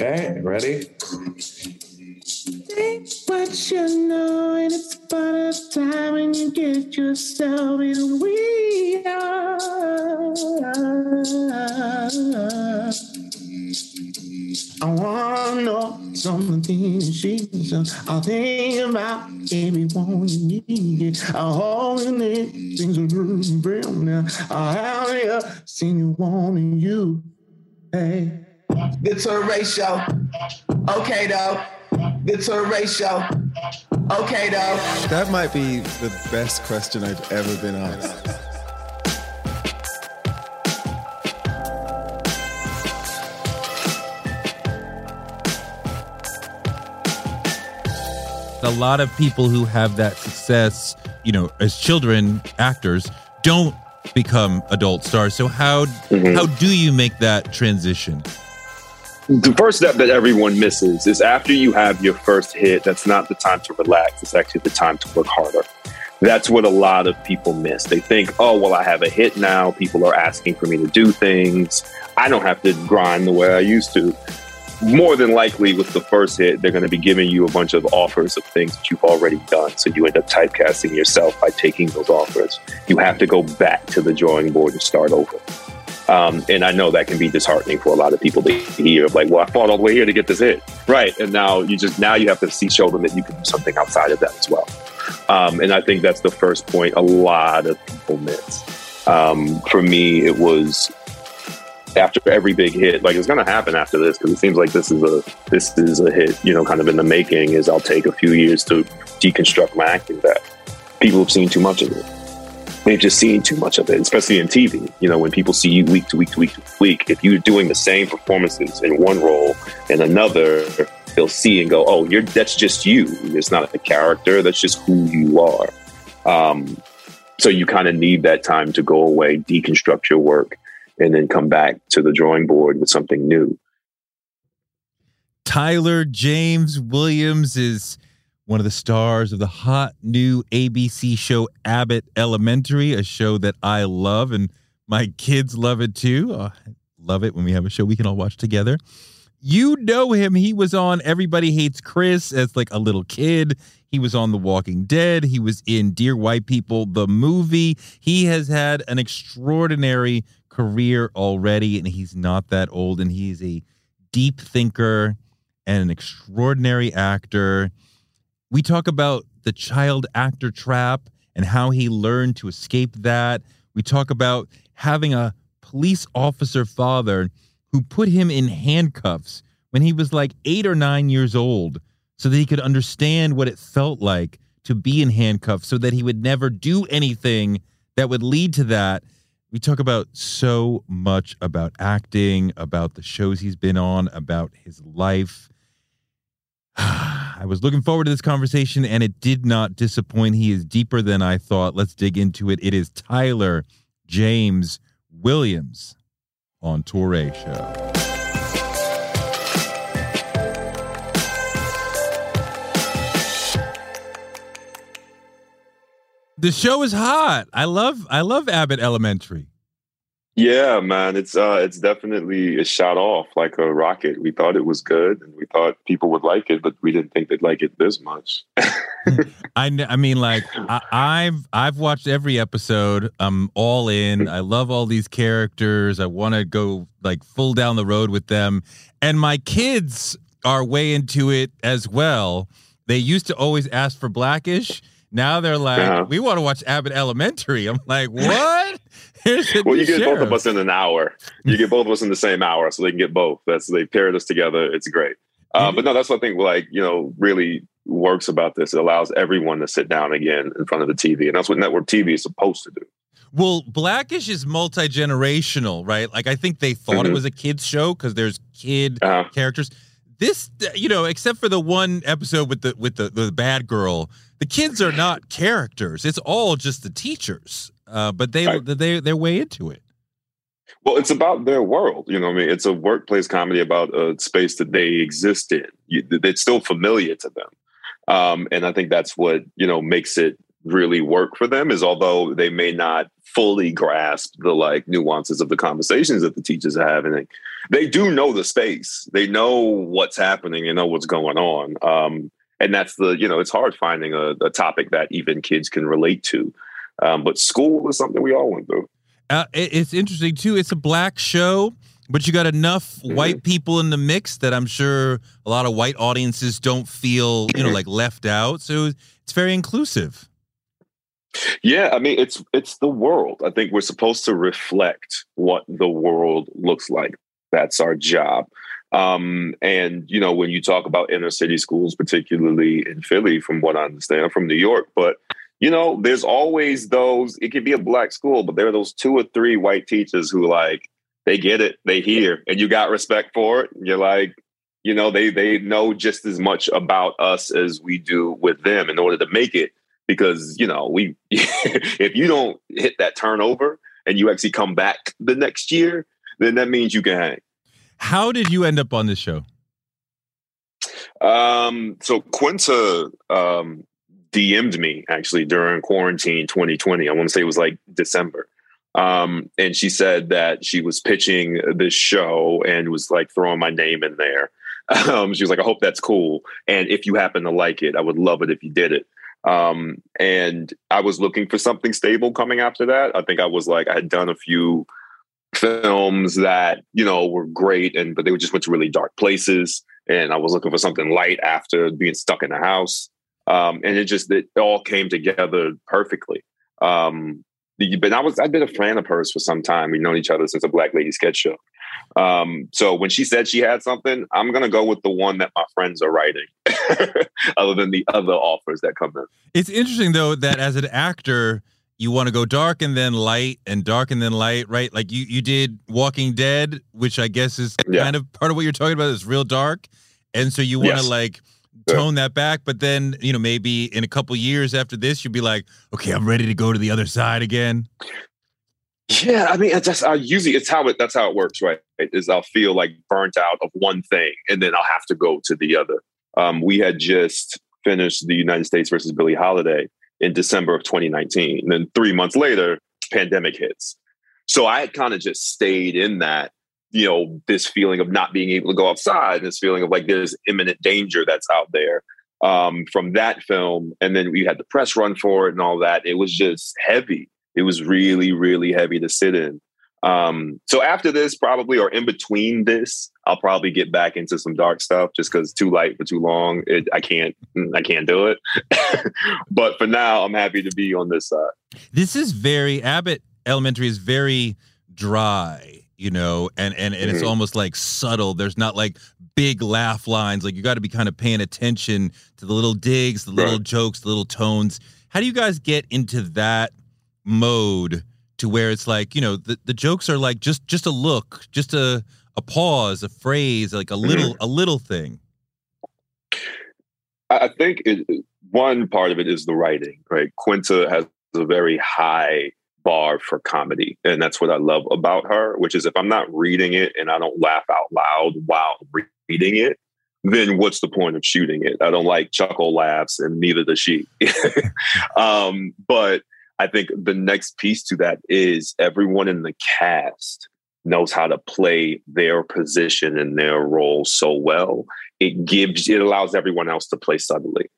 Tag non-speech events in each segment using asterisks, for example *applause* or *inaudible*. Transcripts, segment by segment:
Okay, ready? Think what you know, and it's about a time when you get yourself in we are. I wanna know something she's I think about everyone you need. I hold in it, things are real now. I have seen you wanting you. Hey. The tour ratio. Okay though. The tour ratio. Okay though. That might be the best question I've ever been asked. a lot of people who have that success, you know, as children actors don't become adult stars. So how Mhm. how do you make that transition? The first step that everyone misses is after you have your first hit, that's not the time to relax. It's actually the time to work harder. That's what a lot of people miss. They think, oh, well, I have a hit now. People are asking for me to do things. I don't have to grind the way I used to. More than likely, with the first hit, they're going to be giving you a bunch of offers of things that you've already done. So you end up typecasting yourself by taking those offers. You have to go back to the drawing board and start over. Um, and I know that can be disheartening for a lot of people to hear, like, well, I fought all the way here to get this hit. Right. And now you just, now you have to see, show them that you can do something outside of that as well. Um, and I think that's the first point a lot of people miss. Um, for me, it was after every big hit, like it's going to happen after this because it seems like this is a this is a hit, you know, kind of in the making. Is I'll take a few years to deconstruct my acting back. People have seen too much of it. They've just seen too much of it, especially in TV. You know, when people see you week to week to week to week, if you're doing the same performances in one role and another, they'll see and go, "Oh, you're that's just you. It's not a character. That's just who you are." Um, so you kind of need that time to go away, deconstruct your work, and then come back to the drawing board with something new. Tyler James Williams is one of the stars of the hot new ABC show Abbott Elementary, a show that I love and my kids love it too. Uh, love it when we have a show we can all watch together. You know him. He was on Everybody Hates Chris as like a little kid. He was on The Walking Dead. He was in Dear White People, the movie. He has had an extraordinary career already, and he's not that old, and he's a deep thinker and an extraordinary actor. We talk about the child actor trap and how he learned to escape that. We talk about having a police officer father who put him in handcuffs when he was like eight or nine years old so that he could understand what it felt like to be in handcuffs so that he would never do anything that would lead to that. We talk about so much about acting, about the shows he's been on, about his life. *sighs* I was looking forward to this conversation and it did not disappoint. He is deeper than I thought. Let's dig into it. It is Tyler James Williams on Touré Show. The show is hot. I love I love Abbott Elementary. Yeah, man, it's uh, it's definitely it shot off like a rocket. We thought it was good, and we thought people would like it, but we didn't think they'd like it this much. *laughs* I I mean, like I, I've I've watched every episode. I'm all in. I love all these characters. I want to go like full down the road with them, and my kids are way into it as well. They used to always ask for Blackish. Now they're like, Uh-huh. we want to watch Abbott Elementary. I'm like, what? Well, you get both of us in an hour. You get both of us in the same hour, so they can get both. That's they paired us together. It's great. Uh, but no, that's what I think. Like you know, really works about this. It allows everyone to sit down again in front of the TV, and that's what network TV is supposed to do. Well, Blackish is multi generational, right? Like I think they thought it Mhm. was a kids show because there's kid Uh, characters. This, you know, except for the one episode with the with the, the bad girl, the kids are not characters. It's all just the teachers. Uh, but they Right. they they're way into it. Well, it's about their world. You know, what I mean, it's a workplace comedy about a space that they exist in. You, it's still familiar to them, um, and I think that's what you know makes it really work for them. Is although they may not fully grasp the like nuances of the conversations that the teachers are having, they do know the space. They know what's happening. They know what's going on. Um, and that's the you know it's hard finding a, a topic that even kids can relate to. Um, but school is something we all went through. Uh, it's interesting too. It's a black show, but you got enough Mm-hmm. white people in the mix that I'm sure a lot of white audiences don't feel, you know, like left out. So it's very inclusive. Yeah, I mean it's it's the world. I think we're supposed to reflect what the world looks like. That's our job. Um, and you know, when you talk about inner city schools, particularly in Philly, from what I understand, I'm from New York, but you know, there's always those. It could be a black school, but there are those two or three white teachers who like they get it, they hear, and you got respect for it. You're like, you know, they they know just as much about us as we do with them in order to make it because you know we *laughs* if you don't hit that turnover and you actually come back the next year then that means you can hang How did you end up on this show? um so quinta um dm'd me actually during quarantine 2020 i want to say it was like december um and she said that she was pitching this show and was like throwing my name in there *laughs* um she was like i hope that's cool and if you happen to like it i would love it if you did it Um, and I was looking for something stable coming after that. I think I was like, I had done a few films that, you know, were great and but they just went to really dark places. And I was looking for something light after being stuck in the house. Um, and it just it all came together perfectly. Um, but I was I've been a fan of hers for some time. We've known each other since a Black Lady sketch show. Um, so when she said she had something, I'm gonna go with the one that my friends are writing, *laughs* other than the other offers that come in. It's interesting though that as an actor, you want to go dark and then light and dark and then light, right? Like you you did Walking Dead, which I guess is Yeah. kind of part of what you're talking about is real dark. And so you want to Yes. like. Tone that back, but then, you know, maybe in a couple years after this, you'll be like, okay, I'm ready to go to the other side again. Yeah, I mean, just I usually it's how it that's how it works, right? Is I'll feel like burnt out of one thing, and then I'll have to go to the other. Um, we had just finished the United States versus Billie Holiday in December of 2019, and then three months later, pandemic hits. So I had kind of just stayed in that, you know, this feeling of not being able to go outside, this feeling of like there's imminent danger that's out there um, from that film, and then we had the press run for it and all that. It was just heavy. It was really really heavy to sit in. Um so after this probably or in between this i'll probably get back into some dark stuff just because too light for too long. It, i can't i can't do it. *laughs* But for now i'm happy to be on this side. This is very Abbott Elementary is very dry, you know, and and, and it's Mhm. almost like subtle. There's not like big laugh lines. Like you got to be kind of paying attention to the little digs, the little Right. jokes, the little tones. How do you guys get into that mode to where it's like, you know, the, the jokes are like just just a look, just a a pause, a phrase, like a little a little thing. i, I think it, one part of it is the writing right quinta has a very high bar for comedy and that's what i love about her which is if i'm not reading it and i don't laugh out loud while reading it then what's the point of shooting it i don't like chuckle laughs and neither does she *laughs* um, but I think the next piece to that is everyone in the cast knows how to play their position and their role so well. It gives it allows everyone else to play subtly.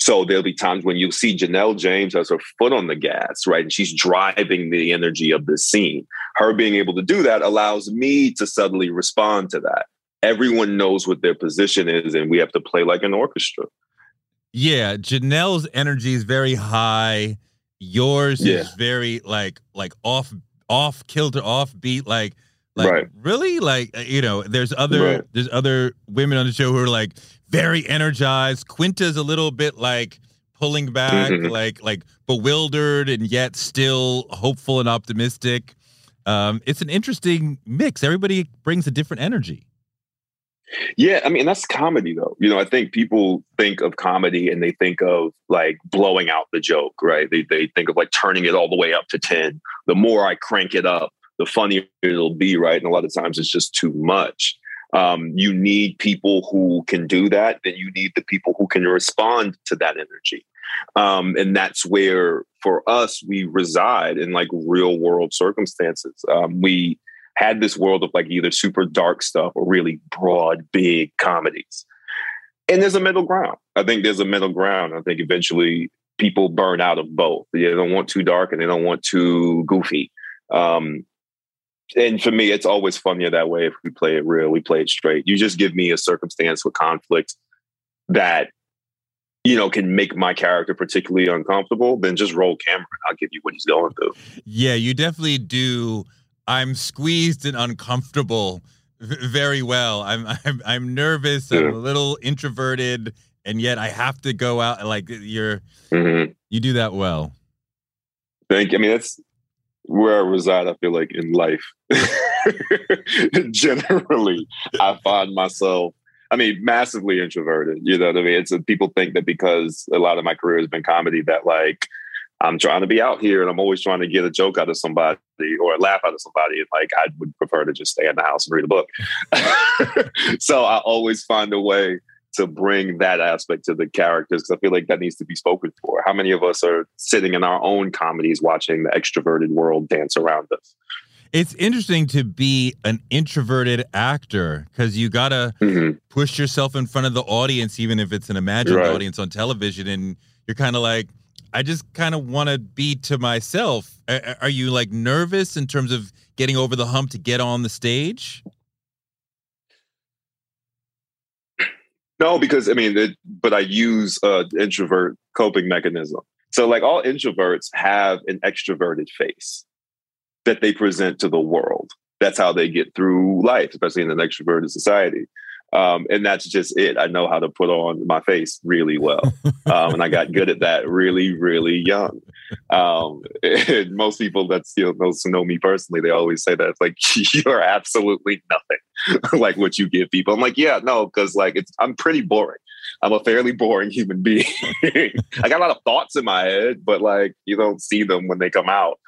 So there'll be times when you'll see Janelle James has her foot on the gas, right? And she's driving the energy of the scene. Her being able to do that allows me to subtly respond to that. Everyone knows what their position is, and we have to play like an orchestra. Yeah, Janelle's energy is very high. Yours Yeah. is very like like off off kilter, off beat. Like like Right. really like uh, you know. There's other Right. there's other women on the show who are like very energized. Quinta's a little bit like pulling back, Mhm. like like bewildered and yet still hopeful and optimistic. Um, it's an interesting mix. Everybody brings a different energy. Yeah, I mean that's comedy though. You know, I think people think of comedy and they think of like blowing out the joke, right? They they think of like turning it all the way up to 10. The more I crank it up, the funnier it'll be, right? And a lot of times it's just too much. Um, you need people who can do that, then you need the people who can respond to that energy. Um, and that's where for us we reside in like real world circumstances. Um, we had this world of like either super dark stuff or really broad, big comedies. And there's a middle ground. I think there's a middle ground. I think eventually people burn out of both. They don't want too dark and they don't want too goofy. Um, and for me, it's always funnier that way if we play it real, we play it straight. You just give me a circumstance with conflict that you know can make my character particularly uncomfortable, then just roll camera. And I'll give you what he's going through. Yeah, you definitely do. I'm squeezed and uncomfortable very well. I'm *laughs* I'm I'm nervous. I'm a little introverted, and yet I have to go out. Like you're, Mhm. you do that well. Thank you. I mean, that's where I reside, I feel like, in life. *laughs* Generally, I find myself, I mean, massively introverted. You know what I mean? It's uh, people think that because a lot of my career has been comedy, that like I'm trying to be out here and I'm always trying to get a joke out of somebody or a laugh out of somebody. And like, I would prefer to just stay in the house and read a book. *laughs* so I always find a way to bring that aspect to the characters because I feel like that needs to be spoken for. How many of us are sitting in our own comedies watching the extroverted world dance around us? It's interesting to be an introverted actor because you gotta Mhm. push yourself in front of the audience, even if it's an imagined Right. audience on television, and you're kind of like, I just kind of want to be to myself. Are you like nervous in terms of getting over the hump to get on the stage? No, because I mean, it, but I use uh, introvert coping mechanism. So, like all introverts have an extroverted face that they present to the world. That's how they get through life, especially in an extroverted society. Um, and that's just it. I know how to put on my face really well, um, and I got good at that really, really young. Um, *laughs* most people that you know, know me personally, they always say that like *laughs* you're absolutely nothing *laughs* like what you give people. I'm like, yeah, no, because like it's I'm pretty boring. I'm a fairly boring human being. I got a lot of thoughts in my head, but like you don't see them when they come out.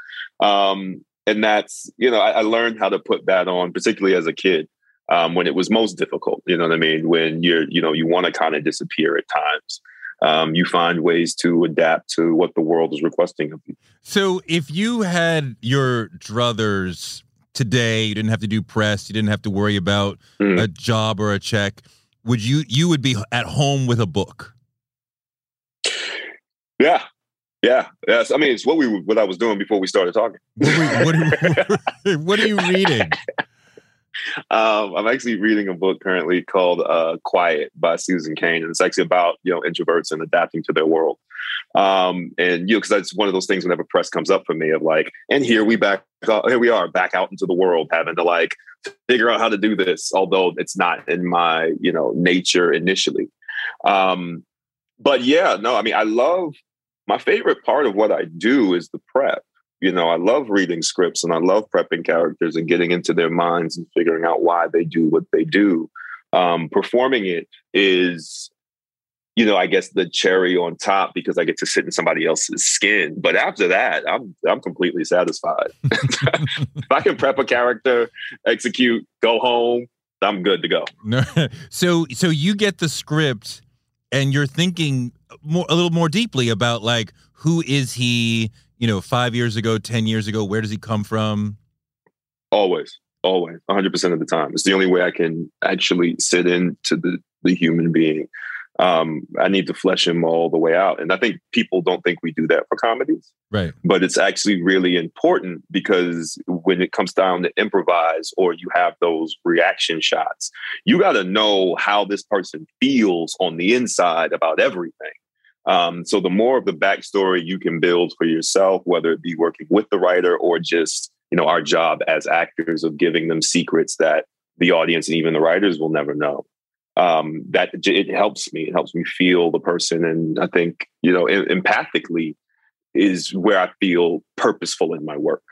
Um, and that's you know I, I learned how to put that on, particularly as a kid um, when it was most difficult. You know what I mean? When you're you know you want to kind of disappear at times. Um, you find ways to adapt to what the world is requesting of you. So if you had your druthers today, you didn't have to do press, you didn't have to worry about Mm. a job or a check. Would you you would be at home with a book? Yeah, yeah, yes. I mean, it's what we what I was doing before we started talking. What, what, are- *laughs* what are you reading? *laughs* Um, I'm actually reading a book currently called uh, "Quiet" by Susan Cain, and it's actually about you know introverts and adapting to their world. Um, and you know, because that's one of those things whenever press comes up for me of like, and here we back, here we are back out into the world, having to like figure out how to do this, although it's not in my you know nature initially. Um, but yeah, no, I mean, I love my favorite part of what I do is the prep you know, I love reading scripts and I love prepping characters and getting into their minds and figuring out why they do what they do. Um, performing it is, you know, I guess the cherry on top because I get to sit in somebody else's skin. But after that, I'm I'm completely satisfied. *laughs* if I can prep a character, execute, go home, I'm good to go. *laughs* So so you get the script and you're thinking more a little more deeply about like who is he? You know, five years ago, 10 years ago? Where does he come from? Always, always, 100% of the time. It's the only way I can actually sit into the, the human being. Um, I need to flesh him all the way out. And I think people don't think we do that for comedies. Right. But it's actually really important because when it comes down to improvise or you have those reaction shots, you got to know how this person feels on the inside about everything. Um, so the more of the backstory you can build for yourself, whether it be working with the writer or just you know our job as actors of giving them secrets that the audience and even the writers will never know. Um, that it helps me. It helps me feel the person, and I think you know empathically is where I feel purposeful in my work.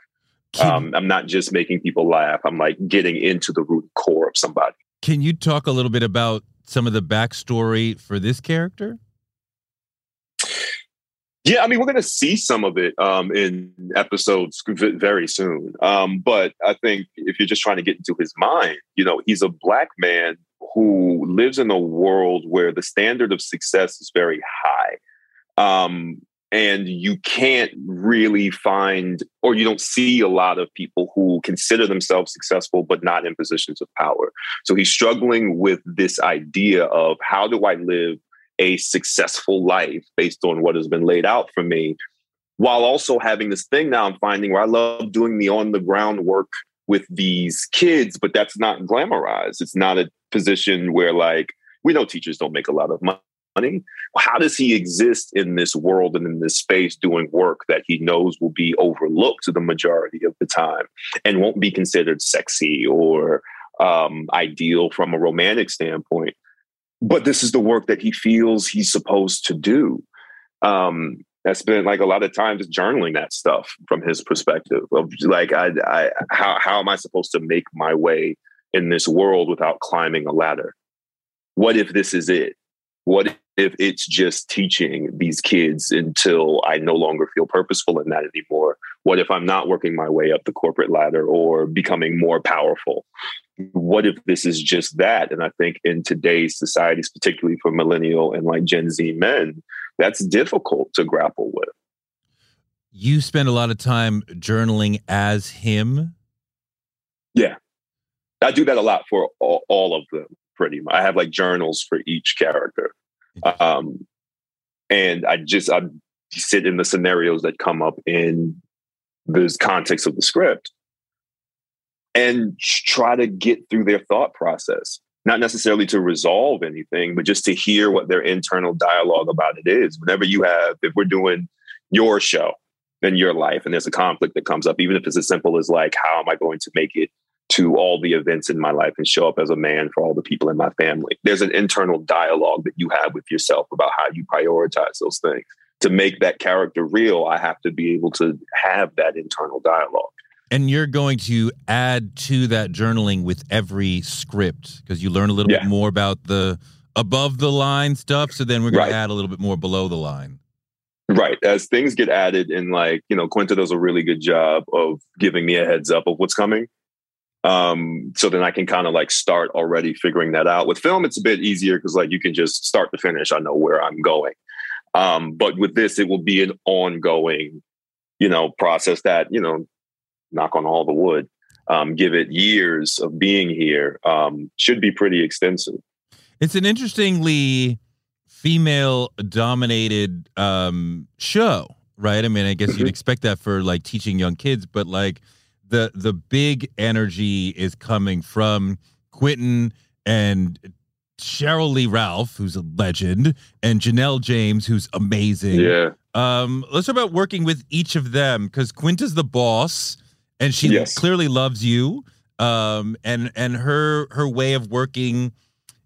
Um, I'm not just making people laugh. I'm like getting into the root core of somebody. Can you talk a little bit about some of the backstory for this character? Yeah, I mean, we're going to see some of it um, in episodes very soon. Um, but I think if you're just trying to get into his mind, you know, he's a black man who lives in a world where the standard of success is very high. Um, and you can't really find, or you don't see a lot of people who consider themselves successful but not in positions of power. So he's struggling with this idea of how do I live a successful life based on what has been laid out for me, while also having this thing now I'm finding where I love doing the on the ground work with these kids, but that's not glamorized. It's not a position where like we know teachers don't make a lot of money. How does he exist in this world and in this space doing work that he knows will be overlooked the majority of the time and won't be considered sexy or um, ideal from a romantic standpoint? But this is the work that he feels he's supposed to do. Um, that's been like a lot of times journaling that stuff from his perspective of like, I, I, how, how am I supposed to make my way in this world without climbing a ladder? What if this is it? What if it's just teaching these kids until I no longer feel purposeful in that anymore? What if I'm not working my way up the corporate ladder or becoming more powerful? What if this is just that? And I think in today's societies, particularly for millennial and like Gen Z men, that's difficult to grapple with. You spend a lot of time journaling as him. Yeah. I do that a lot for all, all of them, pretty much. I have like journals for each character. Um, and I just, I sit in the scenarios that come up in the context of the script and try to get through their thought process. Not necessarily to resolve anything but just to hear what their internal dialogue about it is. Whenever you have if we're doing your show in your life and there's a conflict that comes up even if it's as simple as like how am i going to make it to all the events in my life and show up as a man for all the people in my family? There's an internal dialogue that you have with yourself about how you prioritize those things. To make that character real i have to be able to have that internal dialogue and you're going to add to that journaling with every script because you learn a little yeah. bit more about the above the line stuff. So then we're going right. to add a little bit more below the line. Right. As things get added, and like, you know, Quinta does a really good job of giving me a heads up of what's coming. Um, so then I can kind of like start already figuring that out. With film, it's a bit easier because like you can just start to finish. I know where I'm going. Um, but with this, it will be an ongoing, you know, process that, you know, knock on all the wood, um, give it years of being here, um, should be pretty extensive. It's an interestingly female dominated um, show, right? I mean, I guess you'd mm-hmm. expect that for like teaching young kids, but like the the big energy is coming from Quinta and Sheryl Lee Ralph, who's a legend, and Janelle James, who's amazing. Yeah. Um, let's talk about working with each of them because Quint is the boss and she yes. clearly loves you. Um, and and her her way of working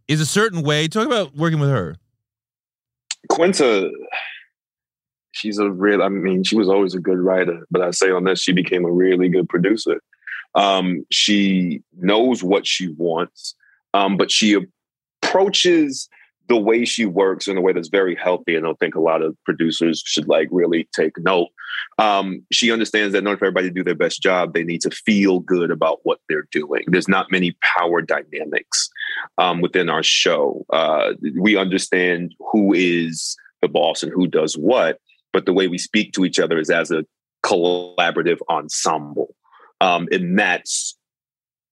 is a certain way. Talk about working with her. Quinta, she's a real. I mean, she was always a good writer, but I say on this, she became a really good producer. Um, she knows what she wants, um, but she approaches the way she works in a way that's very healthy. And I think a lot of producers should like really take note. Um, she understands that in order for everybody to do their best job, they need to feel good about what they're doing. There's not many power dynamics um, within our show. Uh, we understand who is the boss and who does what, but the way we speak to each other is as a collaborative ensemble. Um, and that's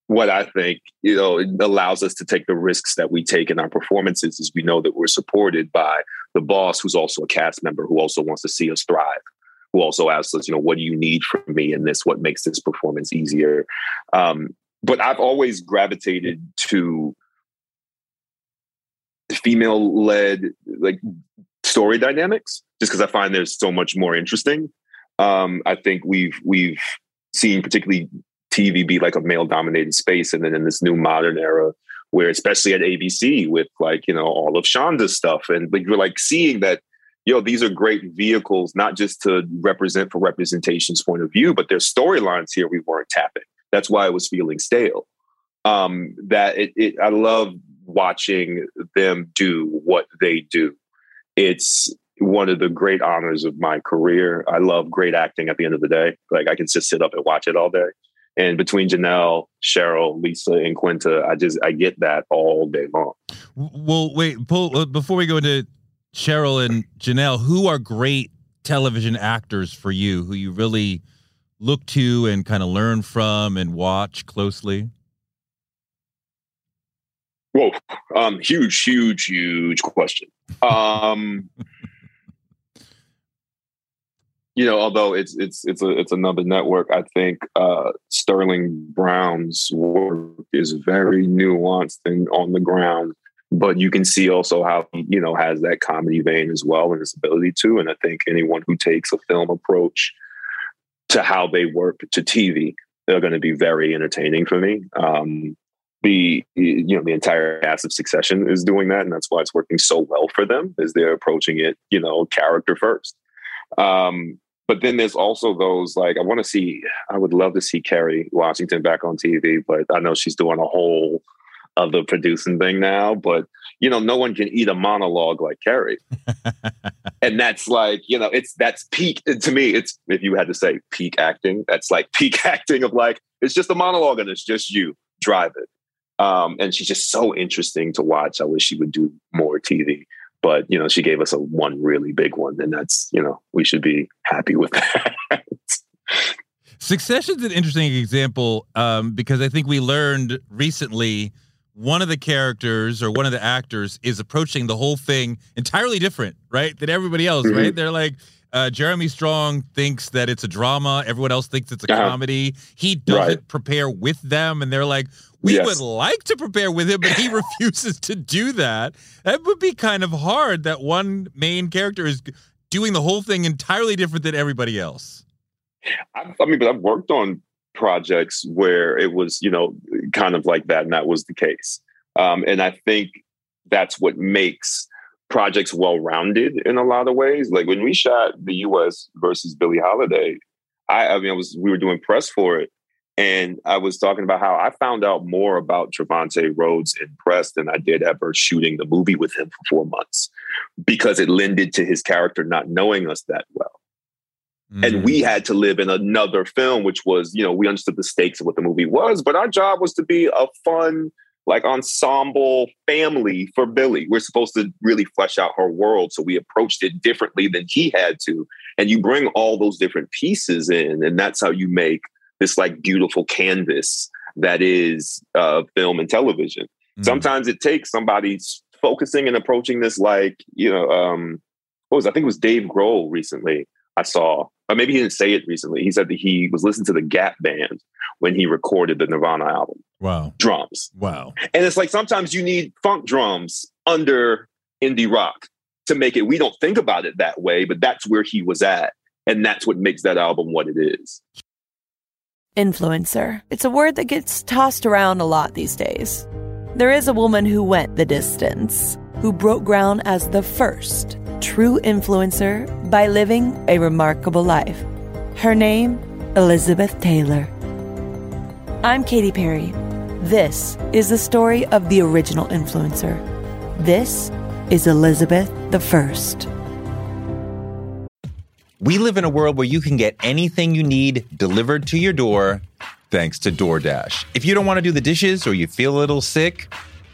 what I think, you know, it allows us to take the risks that we take in our performances is we know that we're supported by the boss who's also a cast member who also wants to see us thrive, who also asks us, you know, what do you need from me in this? What makes this performance easier? Um, but I've always gravitated to female led like story dynamics just because I find there's so much more interesting. Um, I think we've we've seen particularly TV be like a male dominated space, and then in this new modern era, where especially at ABC with like you know all of Shonda's stuff, and like you're like seeing that yo these are great vehicles not just to represent for representation's point of view, but there's storylines here we weren't tapping. That's why it was feeling stale. Um, that it, it I love watching them do what they do. It's one of the great honors of my career. I love great acting at the end of the day. Like I can just sit up and watch it all day. And between Janelle, Sheryl, Lisa, and Quinta, I just I get that all day long. Well, wait, Paul, uh, before we go into Sheryl and Janelle, who are great television actors for you, who you really look to and kind of learn from and watch closely? Whoa, um, huge, huge, huge question. *laughs* Um, you know, although it's it's it's a it's another network, I think uh, Sterling Brown's work is very nuanced and on the ground. But you can see also how he, you know, has that comedy vein as well and his ability to. And I think anyone who takes a film approach to how they work to TV, they're going to be very entertaining for me. Um, the you know the entire cast of Succession is doing that, and that's why it's working so well for them. Is they're approaching it, you know, character first. Um, but then there's also those like I want to see. I would love to see Kerry Washington back on TV, but I know she's doing a whole other producing thing now. But you know, no one can eat a monologue like Kerry. *laughs* and that's like you know, it's that's peak to me. It's if you had to say peak acting, that's like *laughs* peak acting of like it's just a monologue and it's just you drive it. Um, and she's just so interesting to watch. I wish she would do more TV but you know she gave us a one really big one and that's you know we should be happy with *laughs* that succession's an interesting example um, because i think we learned recently one of the characters or one of the actors is approaching the whole thing entirely different right than everybody else mm-hmm. right they're like uh, Jeremy Strong thinks that it's a drama. Everyone else thinks it's a uh-huh. comedy. He doesn't right. prepare with them, and they're like, we yes. would like to prepare with him, but he *laughs* refuses to do that. That would be kind of hard that one main character is doing the whole thing entirely different than everybody else. I, I mean, but I've worked on projects where it was, you know, kind of like that, and that was the case. Um, and I think that's what makes projects well rounded in a lot of ways. Like when we shot the U.S. versus Billie Holiday, I, I mean, I was we were doing press for it, and I was talking about how I found out more about Trevante Rhodes in press than I did ever shooting the movie with him for four months because it lended to his character not knowing us that well. And we mm. had to live in another film, which was, you know, we understood the stakes of what the movie was, but our job was to be a fun, like ensemble family for Billie. We're supposed to really flesh out her world. So we approached it differently than he had to. And you bring all those different pieces in, and that's how you make this like beautiful canvas that is uh, film and television. Mm-hmm. Sometimes it takes somebody focusing and approaching this like, you know, um, what was I think it was Dave Grohl recently I saw, or maybe he didn't say it recently. He said that he was listening to the Gap band when he recorded the Nirvana album. Wow. Drums. Wow. And it's like sometimes you need funk drums under indie rock to make it. We don't think about it that way, but that's where he was at. And that's what makes that album what it is. Influencer. It's a word that gets tossed around a lot these days. There is a woman who went the distance, who broke ground as the first true influencer by living a remarkable life. Her name, Elizabeth Taylor. I'm Katy Perry. This is the story of the original influencer. This is Elizabeth the First. We live in a world where you can get anything you need delivered to your door thanks to DoorDash. If you don't want to do the dishes or you feel a little sick,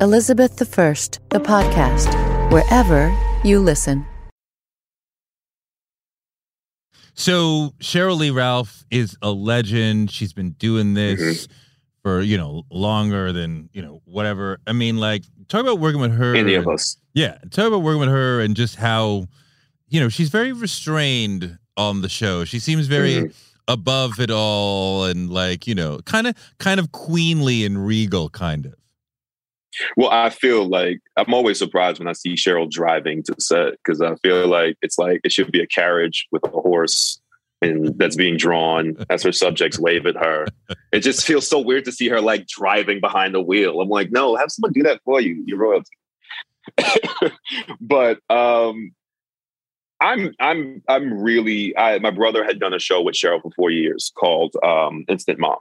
Elizabeth I, the podcast, wherever you listen. So Sheryl Lee Ralph is a legend. She's been doing this mm-hmm. for, you know, longer than, you know, whatever. I mean, like, talk about working with her. Any of us. Yeah. Talk about working with her and just how, you know, she's very restrained on the show. She seems very mm-hmm. above it all and like, you know, kind of kind of queenly and regal kind of. Well, I feel like I'm always surprised when I see Sheryl driving to set because I feel like it's like it should be a carriage with a horse and that's being drawn as her subjects wave at her. It just feels so weird to see her like driving behind the wheel. I'm like, no, have someone do that for you. You're royalty. *laughs* but um I'm I'm I'm really I my brother had done a show with Sheryl for four years called um Instant Mom.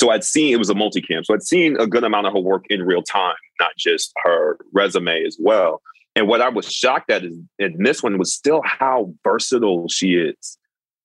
So I'd seen it was a multicam. So I'd seen a good amount of her work in real time, not just her resume as well. And what I was shocked at is in this one was still how versatile she is.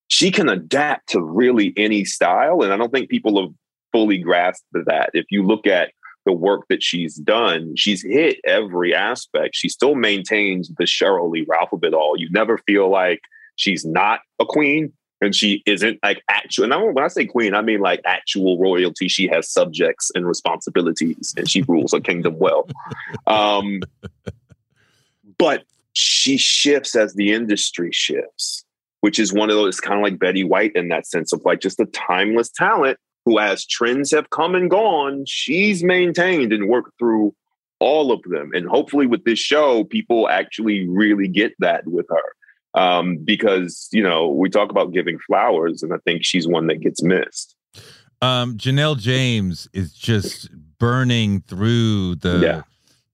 She can adapt to really any style. And I don't think people have fully grasped that. If you look at the work that she's done, she's hit every aspect. She still maintains the Sheryl Lee Ralph of it all. You never feel like she's not a queen and she isn't like actual. And I, when I say queen, I mean like actual royalty. She has subjects and responsibilities, and she rules a kingdom well. Um, but she shifts as the industry shifts, which is one of those kind of like Betty White in that sense of like just a timeless talent who, as trends have come and gone, she's maintained and worked through all of them. And hopefully, with this show, people actually really get that with her um, because you know we talk about giving flowers, and I think she's one that gets missed. Um, Janelle James is just burning through the yeah.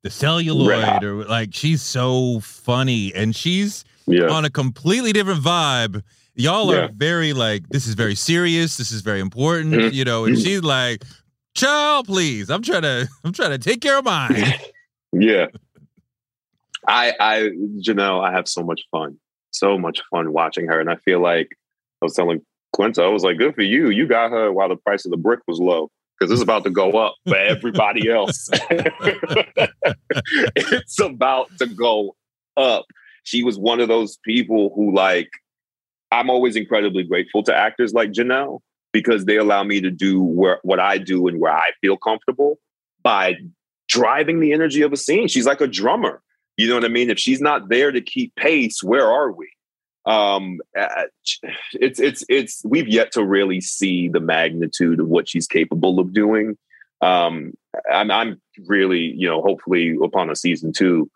the celluloid, or like she's so funny, and she's yeah. on a completely different vibe. Y'all are yeah. very like this is very serious. This is very important, mm-hmm. you know. And mm-hmm. she's like, "Child, please, I'm trying *laughs* to, I'm trying to take care of mine." *laughs* yeah, I, I, Janelle, I have so much fun so much fun watching her. And I feel like I was telling Quinta, I was like, good for you. You got her while the price of the brick was low because it's about to go up for everybody else. *laughs* *laughs* it's about to go up. She was one of those people who, like, I'm always incredibly grateful to actors like Janelle because they allow me to do where, what I do and where I feel comfortable by driving the energy of a scene. She's like a drummer. You know what I mean? If she's not there to keep pace, where are we? Um, it's it's it's we've yet to really see the magnitude of what she's capable of doing. Um, I'm, I'm really, you know, hopefully upon a season two,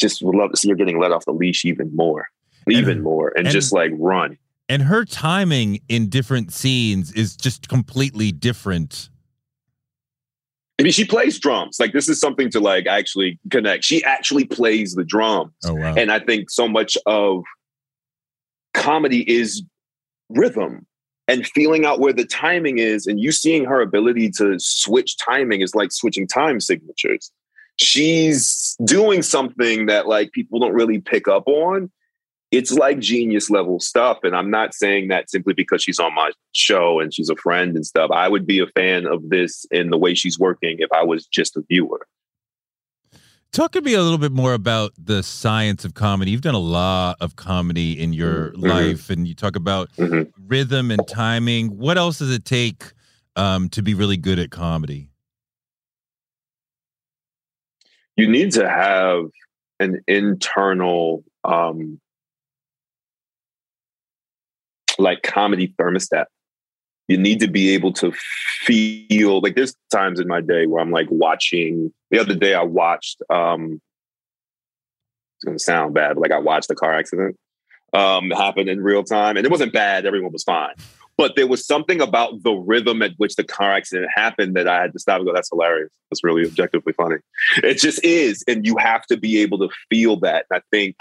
just would love to see her getting let off the leash even more, even And- more, and, and- just like run. And her timing in different scenes is just completely different. I mean, she plays drums. Like this is something to like actually connect. She actually plays the drums. Oh wow. And I think so much of comedy is rhythm and feeling out where the timing is. And you seeing her ability to switch timing is like switching time signatures. She's doing something that like people don't really pick up on. It's like genius level stuff. And I'm not saying that simply because she's on my show and she's a friend and stuff. I would be a fan of this in the way she's working if I was just a viewer. Talk to me a little bit more about the science of comedy. You've done a lot of comedy in your Mhm. life, and you talk about Mhm. rhythm and timing. What else does it take um, to be really good at comedy? you need to have an internal um like comedy thermostat you need to be able to feel like there's times in my day where i'm like watching the other day i watched um it's gonna sound bad but like i watched a car accident um happen in real time and it wasn't bad everyone was fine but there was something about the rhythm at which the car accident happened that i had to stop and go that's hilarious that's really objectively funny it just is. And you have to be able to feel that. I think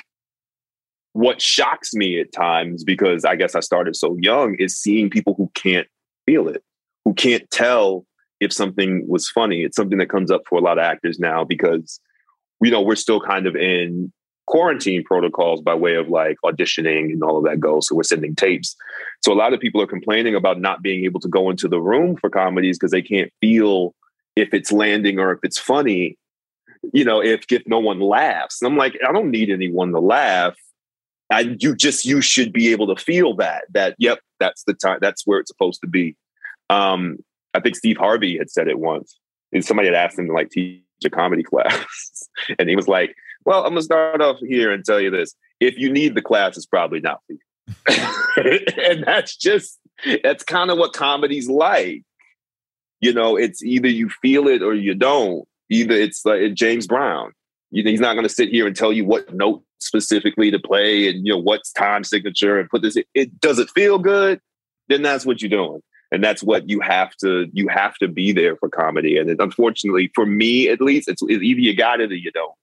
what shocks me at times, because I guess I started so young, is seeing people who can't feel it, who can't tell if something was funny. It's something that comes up for a lot of actors now because, you know, we're still kind of in quarantine protocols by way of like auditioning and all of that goes. So we're sending tapes. So a lot of people are complaining about not being able to go into the room for comedies because they can't feel if it's landing or if it's funny, you know, if if no one laughs. And I'm like, I don't need anyone to laugh. I you just you should be able to feel that that yep, that's the time that's where it's supposed to be. Um, I think Steve Harvey had said it once. And somebody had asked him to like teach a comedy *laughs* class. and he was like, Well, I'm gonna start off here and tell you this. If you need the class, it's probably not for you. *laughs* and that's just that's kind of what comedy's like you know, it's either you feel it or you don't. Either it's like James Brown. He's not going to sit here and tell you what note specifically to play and you know what's time signature and put this. It does it feel good? Then that's what you're doing, and that's what you have to you have to be there for comedy. And it, unfortunately, for me at least, it's, it's either you got it or you don't.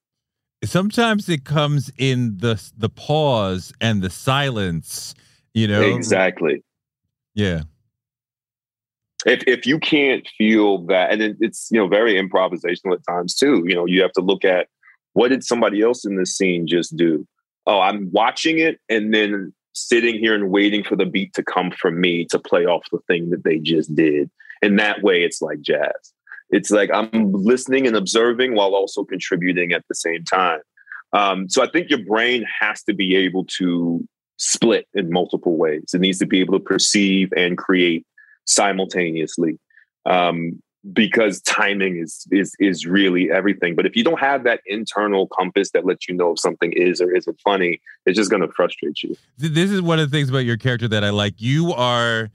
Sometimes it comes in the the pause and the silence. You know, Exactly. Yeah. if if you can't feel that and it, it's you know very improvisational at times too you know you have to look at what did somebody else in this scene just do? Oh i'm watching it and then sitting here and waiting for the beat to come from me to play off the thing that they just did. And that way it's like jazz. It's like i'm listening and observing while also contributing at the same time. Um, so i think your brain has to be able to split in multiple ways. It needs to be able to perceive and create simultaneously. Um, because timing is is is really everything. But if you don't have that internal compass that lets you know if something is or isn't funny, it's just going to frustrate you. This is one of the things about your character that I like. You are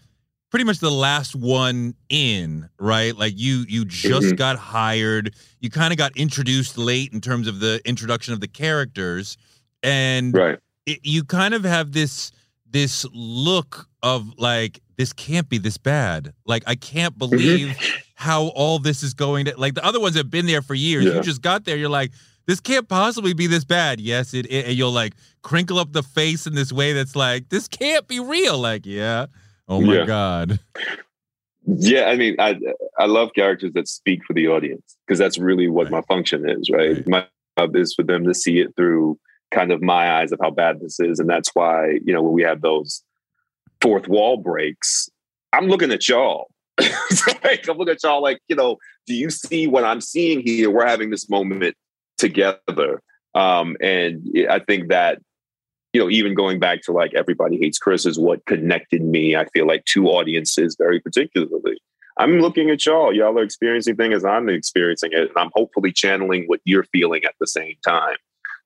pretty much the last one in, right? Like you you just Mhm. got hired. You kind of got introduced late in terms of the introduction of the characters and Right. it, you kind of have this this look of like this can't be this bad. Like I can't Mm-hmm. believe how all this is going to like the other ones have been there for years. Yeah. You just got there. You're like this can't possibly be this bad. Yes, it, it. And you'll like crinkle up the face in this way that's like this can't be real. Like yeah. Oh my Yeah. god. Yeah, I mean, I I love characters that speak for the audience because that's really what Right. my function is, right? Right. My job is for them to see it through kind of my eyes of how bad this is, and that's why you know when we have those fourth wall breaks, I'm looking at y'all. *laughs* Like, I'm looking at y'all like, you know, do you see what I'm seeing here? We're having this moment together, um, and I think that you know, even going back to like Everybody Hates Chris is what connected me, I feel like, to audiences very particularly. I'm looking at y'all. Y'all are experiencing things as I'm experiencing it. And I'm hopefully channeling what you're feeling at the same time.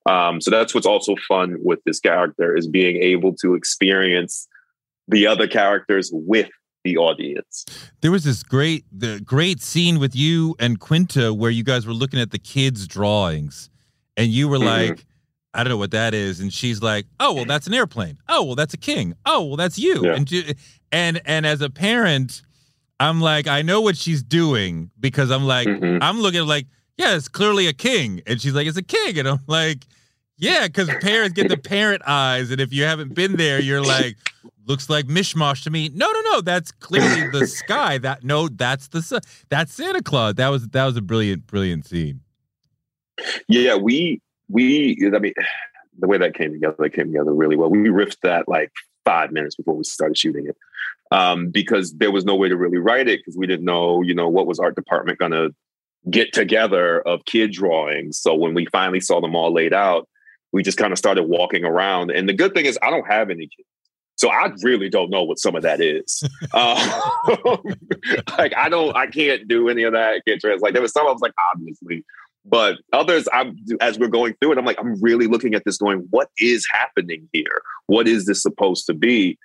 Um, so that's what's also fun with this character is being able to experience the other characters with the audience. There was this great the great scene with you and Quinta where you guys were looking at the kids' drawings and you were mm-hmm. like, I don't know what that is. And she's like, Oh, well, that's an airplane. Oh, well, that's a king. Oh, well, that's you. Yeah. And and and as a parent, I'm like, I know what she's doing because I'm like, mm-hmm. I'm looking like, yeah, it's clearly a king. And she's like, it's a king. And I'm like, yeah, because *laughs* parents get the parent eyes. And if you haven't been there, you're *laughs* like, looks like mishmash to me. No, no, no. That's clearly the *laughs* sky. That no, that's the sun. That's Santa Claus. That was that was a brilliant, brilliant scene. Yeah, we we I mean the way that came together, that came together really well. We riffed that like five minutes before we started shooting it um, because there was no way to really write it because we didn't know, you know, what was art department going to get together of kid drawings. So when we finally saw them all laid out, we just kind of started walking around. And the good thing is, I don't have any kids. So I really don't know what some of that is. uh, *laughs* *laughs* like I don't, I can't do any of that. I can't translate. There was some I was like, obviously, but others, I'm as we're going through it, I'm like, I'm really looking at this, going, what is happening here? What is this supposed to be?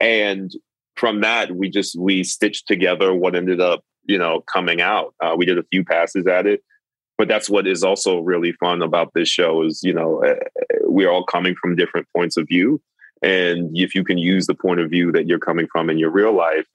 And from that, we just we stitched together what ended up, you know, coming out. Uh, we did a few passes at it, but that's what is also really fun about this show is you know eh, we're all coming from different points of view, and if you can use the point of view that you're coming from in your real life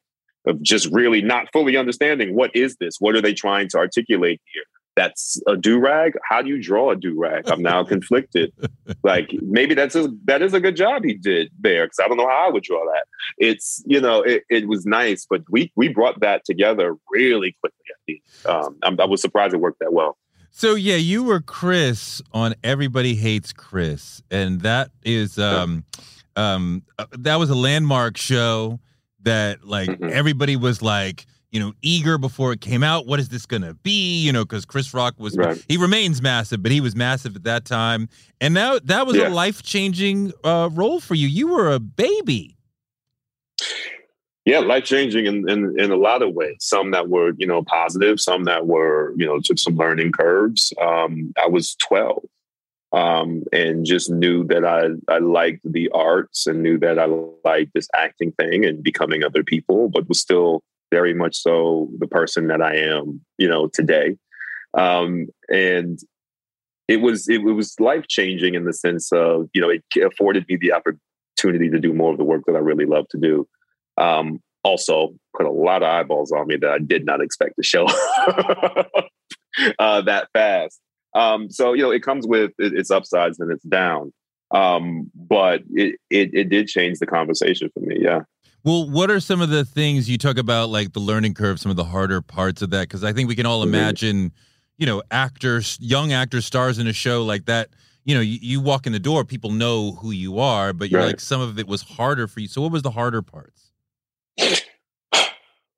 of just really not fully understanding what is this, what are they trying to articulate here, that's a do rag. How do you draw a do rag? I'm now conflicted. *laughs* like maybe that's a, that is a good job he did there because I don't know how I would draw that. It's you know it, it was nice, but we we brought that together really quickly. I think um, i was surprised it worked that well. So yeah, you were Chris on Everybody Hates Chris, and that is um, um, uh, that was a landmark show that like mm-hmm. everybody was like you know, eager before it came out. What is this going to be? You know, because Chris Rock was, right. he remains massive, but he was massive at that time. And now that was yeah. a life changing uh, role for you. You were a baby. Yeah, life changing in, in, in a lot of ways. Some that were, you know, positive, some that were, you know, took some learning curves. Um, I was 12 um, and just knew that I, I liked the arts and knew that I liked this acting thing and becoming other people, but was still very much so the person that I am, you know, today. Um, and it was it, it was life changing in the sense of you know it afforded me the opportunity to do more of the work that I really love to do. Um, also, put a lot of eyeballs on me that I did not expect to show *laughs* uh, that fast. Um, so you know, it comes with its upsides and its down. Um, but it, it it did change the conversation for me. Yeah. Well, what are some of the things you talk about, like the learning curve, some of the harder parts of that? Because I think we can all mm-hmm. imagine, you know, actors, young actors, stars in a show like that. You know, you, you walk in the door, people know who you are, but you're right. like, some of it was harder for you. So, what was the harder parts?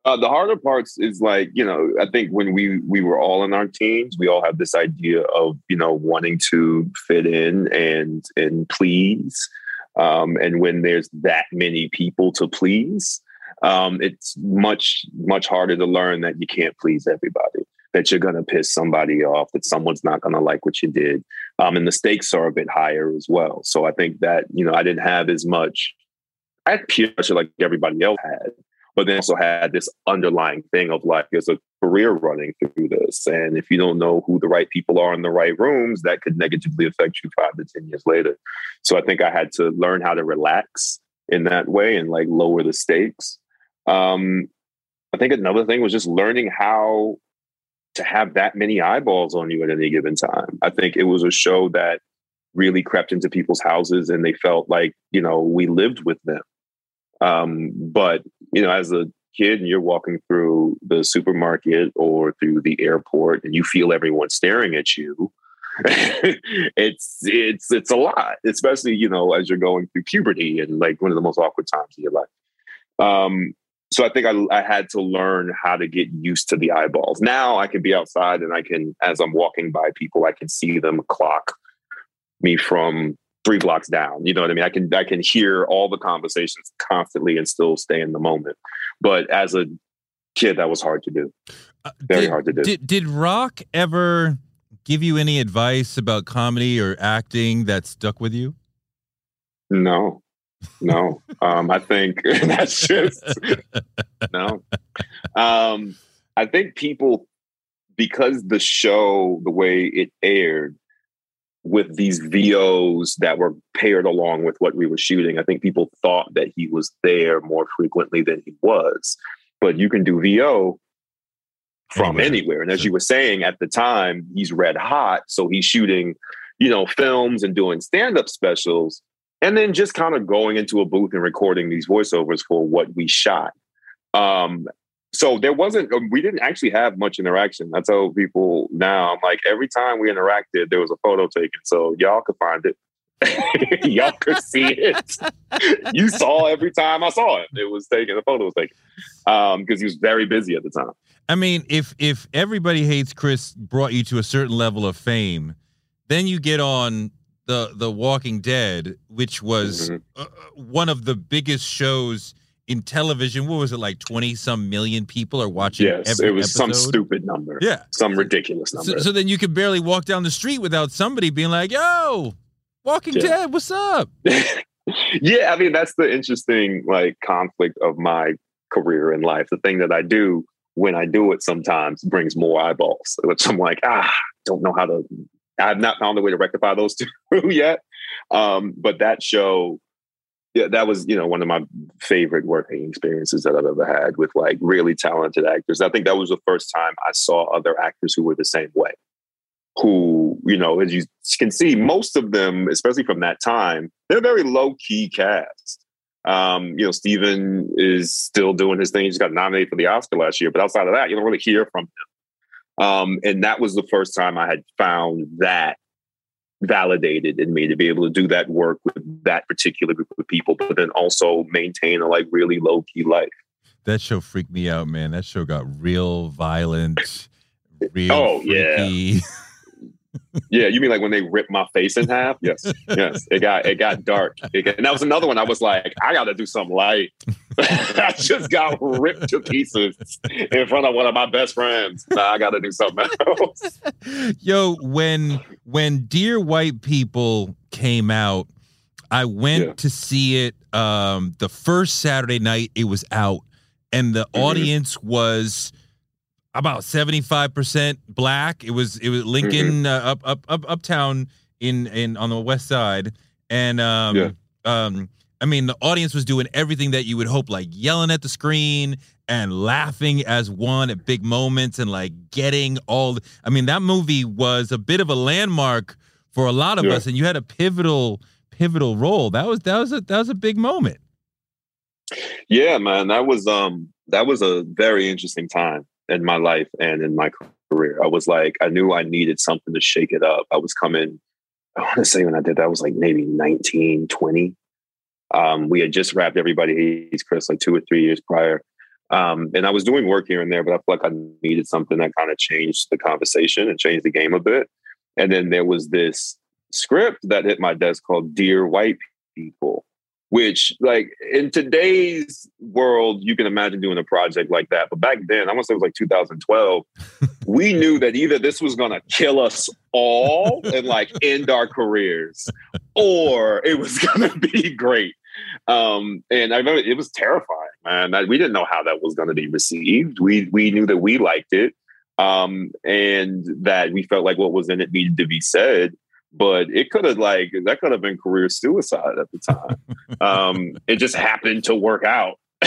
Uh, the harder parts is like you know I think when we we were all in our teens, we all have this idea of you know wanting to fit in and and please um, and when there's that many people to please, um, it's much, much harder to learn that you can't please everybody, that you're going to piss somebody off, that someone's not going to like what you did. Um, and the stakes are a bit higher as well. So I think that, you know, I didn't have as much, I had peer pressure like everybody else had, but then also had this underlying thing of like there's a career running through this and if you don't know who the right people are in the right rooms that could negatively affect you five to ten years later. So i think i had to learn how to relax in that way and like lower the stakes. Um i think another thing was just learning how to have that many eyeballs on you at any given time. I think it was a show that really crept into people's houses and they felt like you know we lived with them. Um, but you know, as a kid and you're walking through the supermarket or through the airport and you feel everyone staring at you, *laughs* it's it's it's a lot, especially you know as you're going through puberty and like one of the most awkward times in your life. Um, so I think I, I had to learn how to get used to the eyeballs. Now I can be outside and I can, as I'm walking by people, I can see them clock me from three blocks down. You know what I mean? I can I can hear all the conversations constantly and still stay in the moment. But as a kid, that was hard to do. Very did, hard to do. Did, did Rock ever give you any advice about comedy or acting that stuck with you? No, no. um, I think *laughs* that's just *laughs* no. Um, I think people because the show, the way it aired, with these VOs that were paired along with what we were shooting, I think people thought that he was there more frequently than he was. But you can do VO from anywhere. anywhere. And as you were saying at the time, he's red hot. So he's shooting, you know, films and doing stand up specials and then just kind of going into a booth and recording these voiceovers for what we shot. Um, so there wasn't, um, we didn't actually have much interaction. I tell people now, I'm like, every time we interacted, there was a photo taken. So y'all could find it. *laughs* y'all could see it. *laughs* you saw every time I saw it. It was taken, the photo was taken. Um, because he was very busy at the time. I mean, if if everybody hates Chris brought you to a certain level of fame, then you get on the the Walking Dead, which was mm-hmm. uh, one of the biggest shows in television. What was it like? Twenty some million people are watching. Yes, it was episode? some stupid number. Yeah, some ridiculous number. So, so, then you could barely walk down the street without somebody being like, "Yo, Walking yeah. Dead, what's up?" *laughs* yeah, I mean that's the interesting like conflict of my career in life. The thing that I do when I do it sometimes brings more eyeballs, which I'm like, ah, don't know how to. I have not found a way to rectify those *laughs* two yet. Um, but that show, yeah, that was you know one of my favorite working experiences that I've ever had with like really talented actors. I think that was the first time I saw other actors who were the same way. Who you know, as you can see, most of them, especially from that time, they're very low key cast. Um, you know, Steven is still doing his thing. He just got nominated for the Oscar last year, but outside of that, you don't really hear from him. Um, and that was the first time I had found that validated in me to be able to do that work with that particular group of people, but then also maintain a like really low key life. That show freaked me out, man. That show got real violent, real oh freaky. yeah. *laughs* yeah, you mean like when they ripped my face in half? Yes, yes. It got it got dark, it got, and that was another one. I was like, I got to do something light. *laughs* I just got ripped to pieces in front of one of my best friends. Nah, I got to do something else. *laughs* Yo, when when Dear White People came out, I went yeah. to see it um, the first Saturday night it was out, and the mm-hmm. audience was about 75% black. It was it was Lincoln mm-hmm. uh, up up up uptown in in on the west side and um yeah. um I mean the audience was doing everything that you would hope like yelling at the screen and laughing as one at big moments and like getting all I mean that movie was a bit of a landmark for a lot of yeah. us and you had a pivotal pivotal role. That was that was a that was a big moment. Yeah, man, that was um that was a very interesting time in my life and in my career. I was like, I knew I needed something to shake it up. I was coming, I want to say when I did that, I was like maybe 19, 20. Um, we had just wrapped Everybody Hates Chris like two or three years prior. Um, and I was doing work here and there, but I felt like I needed something that kind of changed the conversation and changed the game a bit. And then there was this script that hit my desk called Dear White People which like in today's world you can imagine doing a project like that. But back then i want to say it was like 2012 *laughs* we knew that either this was going to kill us all and like end our careers or it was *laughs* going to be great. Um, and i remember it was terrifying man. We didn't know how that was going to be received. We we knew that we liked it um, and that we felt like what was in it needed to be said but it could have like that could have been career suicide at the time. *laughs* um, it just happened to work out. *laughs*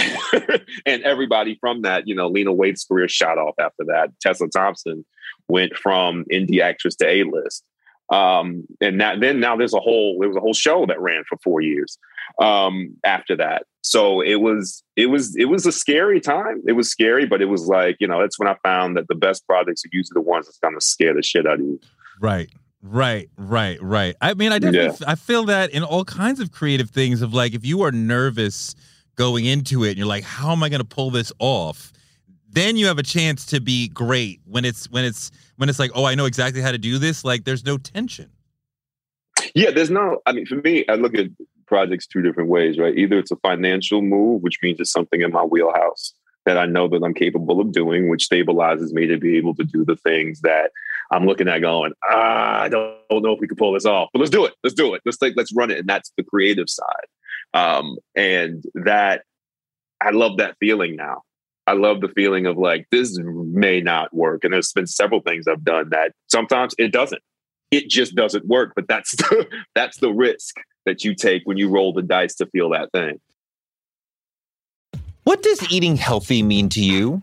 and everybody from that, you know, Lena Waithe's career shot off after that. Tessa Thompson went from indie actress to A list. Um, and that, then now there's a whole there was a whole show that ran for four years um, after that. So it was it was it was a scary time. It was scary, but it was like you know that's when I found that the best projects are usually the ones that's gonna scare the shit out of you. Right. Right, right, right. I mean, I definitely yeah. I feel that in all kinds of creative things of like if you are nervous going into it and you're like, how am I going to pull this off? Then you have a chance to be great when it's when it's when it's like, oh, I know exactly how to do this. Like, there's no tension. Yeah, there's no. I mean, for me, I look at projects two different ways, right? Either it's a financial move, which means it's something in my wheelhouse that I know that I'm capable of doing, which stabilizes me to be able to do the things that I'm looking at going, ah, I don't, know if we can pull this off, but let's do it. Let's do it. Let's like, let's run it. And that's the creative side. Um, and that I love that feeling now. I love the feeling of like, this may not work. And there's been several things I've done that sometimes it doesn't. It just doesn't work. But that's *laughs* the, that's the risk that you take when you roll the dice to feel that thing. What does eating healthy mean to you?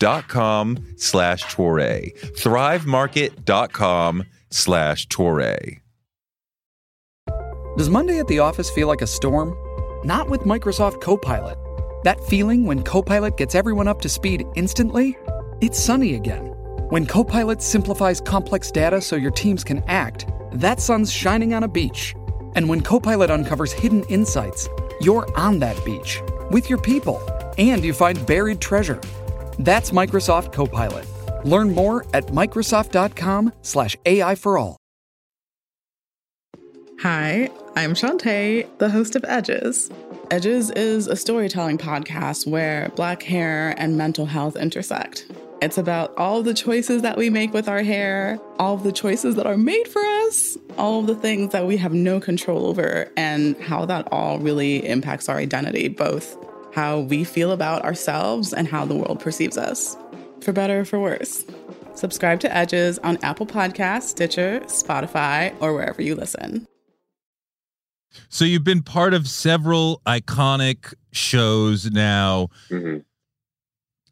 slash Toure. Thrivemarket.com slash Toure. Does Monday at the office feel like a storm? Not with Microsoft Copilot. That feeling when Copilot gets everyone up to speed instantly? It's sunny again. When Copilot simplifies complex data so your teams can act, that sun's shining on a beach. And when Copilot uncovers hidden insights, you're on that beach with your people and you find buried treasure. That's Microsoft Copilot. Learn more at Microsoft.com/slash AI for all. Hi, I'm Shantae, the host of Edges. Edges is a storytelling podcast where black hair and mental health intersect. It's about all the choices that we make with our hair, all the choices that are made for us, all the things that we have no control over, and how that all really impacts our identity, both how we feel about ourselves and how the world perceives us, for better or for worse. Subscribe to Edges on Apple Podcasts, Stitcher, Spotify, or wherever you listen. So you've been part of several iconic shows now. Mm-hmm.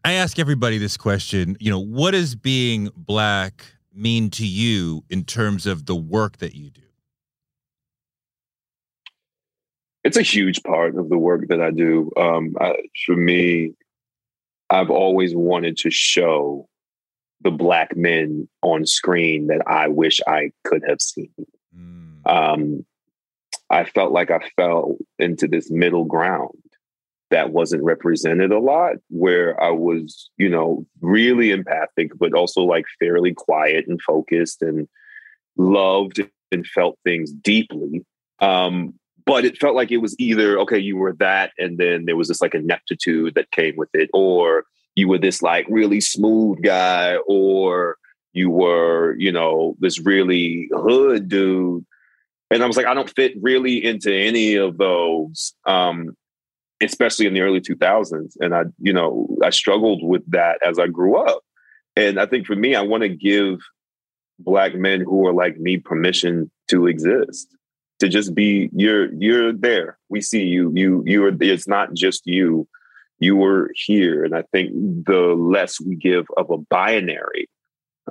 I ask everybody this question, you know, what does being black mean to you in terms of the work that you do? It's a huge part of the work that I do. Um, I, for me, I've always wanted to show the black men on screen that I wish I could have seen. Mm. Um, I felt like I fell into this middle ground that wasn't represented a lot, where I was, you know, really empathic, but also like fairly quiet and focused and loved and felt things deeply. Um, but it felt like it was either, okay, you were that, and then there was this like ineptitude that came with it, or you were this like really smooth guy, or you were, you know, this really hood dude and I was like, I don't fit really into any of those, um, especially in the early 2000s. And I, you know, I struggled with that as I grew up. And I think for me, I want to give black men who are like me permission to exist, to just be you're you're there. We see you. You you are. It's not just you. You were here, and I think the less we give of a binary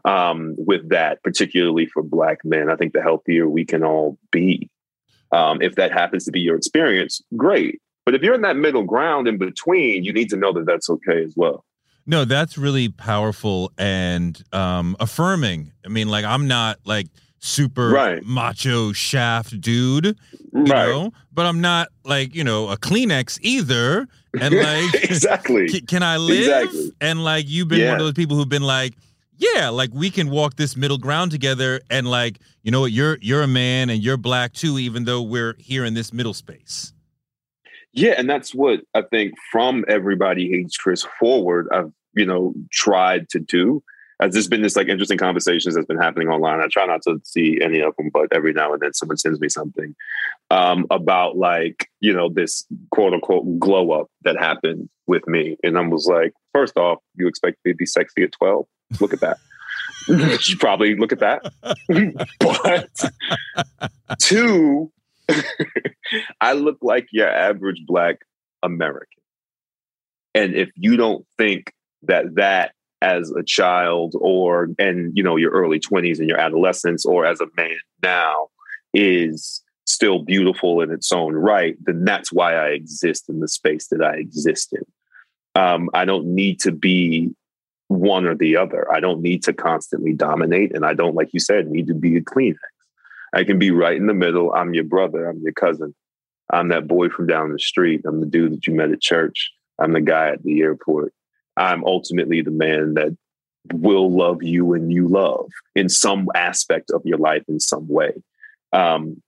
um, with that, particularly for Black men. I think the healthier we can all be. Um, if that happens to be your experience, great. But if you're in that middle ground in between, you need to know that that's okay as well. No, that's really powerful and um, affirming. I mean, like, I'm not like super Right. macho shaft dude, you Right. know, but I'm not like, you know, a Kleenex either. And *laughs* like, exactly. Can, can I live? Exactly. And like, you've been one of those people who've been like, yeah, like we can walk this middle ground together, and like, you know what, you're you're a man and you're black too, even though we're here in this middle space. Yeah, and that's what I think from everybody hates Chris forward. I've you know tried to do. Has this been this like interesting conversations that's been happening online? I try not to see any of them, but every now and then someone sends me something um, about like you know this quote unquote glow up that happened with me, and I was like, first off, you expect me to be sexy at twelve? Look at that. you *laughs* should probably look at that. *laughs* but two, *laughs* I look like your average black American. And if you don't think that that as a child or and you know your early 20s and your adolescence or as a man now is still beautiful in its own right then that's why i exist in the space that i exist in. Um, i don't need to be one or the other. I don't need to constantly dominate and i don't like you said need to be a kleenex. I can be right in the middle. I'm your brother. I'm your cousin. I'm that boy from down the street. I'm the dude that you met at church. I'm the guy at the airport I'm ultimately the man that will love you and you love in some aspect of your life in some way. Um,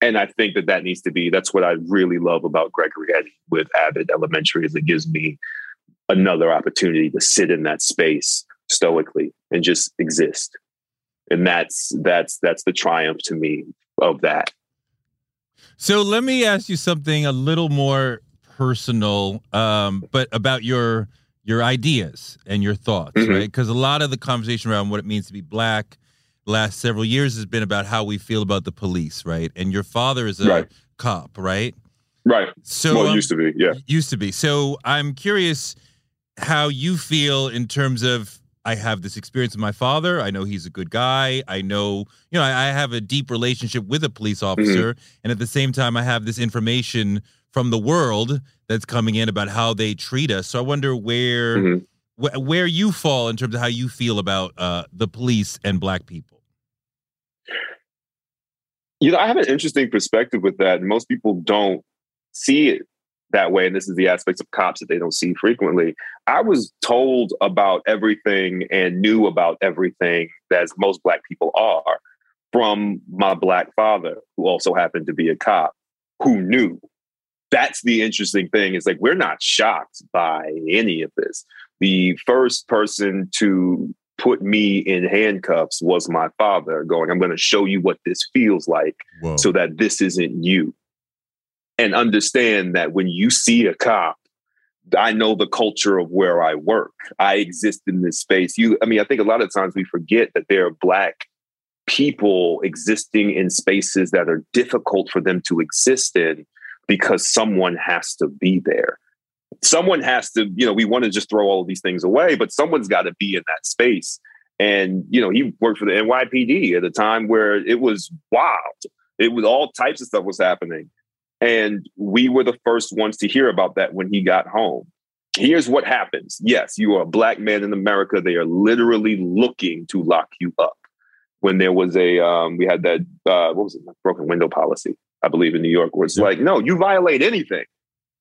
and I think that that needs to be, that's what I really love about Gregory Eddie with Abbott Elementary is it gives me another opportunity to sit in that space stoically and just exist. And that's, that's, that's the triumph to me of that. So let me ask you something a little more personal, um, but about your your ideas and your thoughts, mm-hmm. right? Because a lot of the conversation around what it means to be black last several years has been about how we feel about the police, right? And your father is a right. cop, right? Right. So well, um, used to be, yeah. Used to be. So I'm curious how you feel in terms of I have this experience with my father. I know he's a good guy. I know, you know, I, I have a deep relationship with a police mm-hmm. officer, mm-hmm. and at the same time, I have this information from the world that's coming in about how they treat us. So I wonder where mm-hmm. wh- where you fall in terms of how you feel about uh, the police and black people. You know, I have an interesting perspective with that. Most people don't see it that way. And this is the aspects of cops that they don't see frequently. I was told about everything and knew about everything, as most Black people are, from my Black father, who also happened to be a cop, who knew that's the interesting thing is like we're not shocked by any of this. The first person to put me in handcuffs was my father going i'm going to show you what this feels like Whoa. so that this isn't you. And understand that when you see a cop i know the culture of where i work. I exist in this space. You i mean i think a lot of times we forget that there are black people existing in spaces that are difficult for them to exist in because someone has to be there. Someone has to, you know, we want to just throw all of these things away, but someone's got to be in that space. And, you know, he worked for the NYPD at a time where it was wild. It was all types of stuff was happening. And we were the first ones to hear about that when he got home. Here's what happens. Yes, you are a black man in America. They are literally looking to lock you up. When there was a, um, we had that, uh, what was it, broken window policy I believe in New York, where it's yeah. like, no, you violate anything.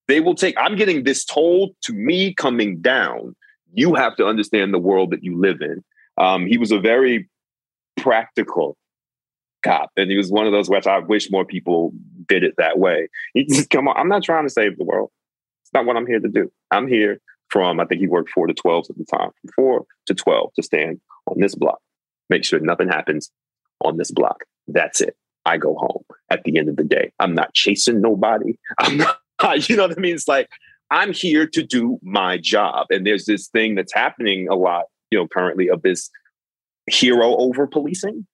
They will take, I'm getting this told to me coming down. You have to understand the world that you live in. Um, he was a very practical cop. And he was one of those which I wish more people did it that way. He just come on, I'm not trying to save the world. It's not what I'm here to do. I'm here from, I think he worked four to 12 at the time, from four to 12 to stand on this block, make sure nothing happens on this block. That's it. I go home at the end of the day. I'm not chasing nobody. *laughs* I'm not, you know what I mean? It's like, I'm here to do my job. And there's this thing that's happening a lot, you know, currently of this hero over policing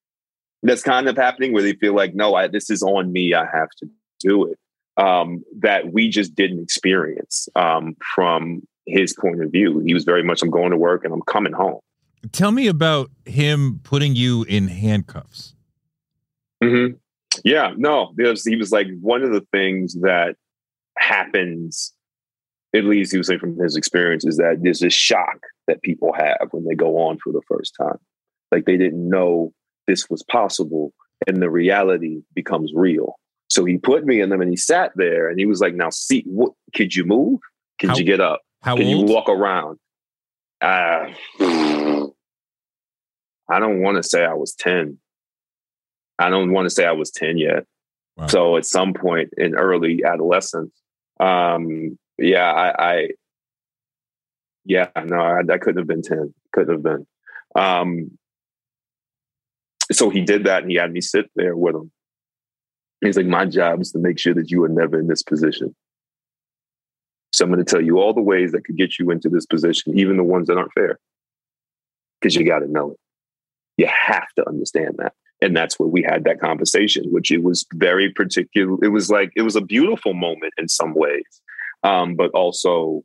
that's kind of happening where they feel like, no, I, this is on me. I have to do it. Um, that we just didn't experience um, from his point of view. He was very much, I'm going to work and I'm coming home. Tell me about him putting you in handcuffs. Mm-hmm. Yeah, no, because he was like one of the things that happens, at least he was saying from his experience, is that there's this shock that people have when they go on for the first time. Like they didn't know this was possible, and the reality becomes real. So he put me in them and he sat there and he was like, Now, see, what could you move? Could how, you get up? How Can old? you walk around? Uh, *sighs* I don't want to say I was 10. I don't want to say I was 10 yet. Wow. So at some point in early adolescence, um, yeah, I, I yeah, no, I, I, couldn't have been 10. Couldn't have been. Um, so he did that and he had me sit there with him. He's like, My job is to make sure that you are never in this position. So I'm going to tell you all the ways that could get you into this position, even the ones that aren't fair, because you got to know it. You have to understand that. And that's where we had that conversation, which it was very particular. It was like, it was a beautiful moment in some ways, um, but also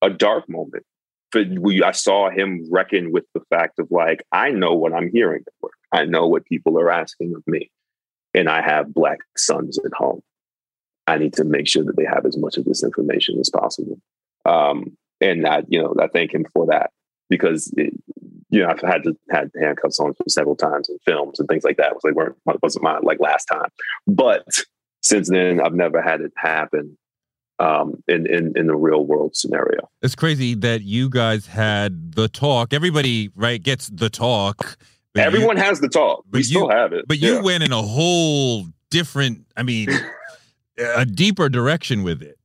a dark moment. But we, I saw him reckon with the fact of like, I know what I'm hearing at work. I know what people are asking of me. And I have black sons at home. I need to make sure that they have as much of this information as possible. Um, and I, you know, I thank him for that because, it, you know, I've had to had handcuffs on several times in films and things like that. It was like, weren't, wasn't my like last time, but since then I've never had it happen um, in, in in the real world scenario. It's crazy that you guys had the talk. Everybody, right, gets the talk. Everyone you, has the talk. We you, still have it. But you went in a whole different. I mean, *laughs* a deeper direction with it.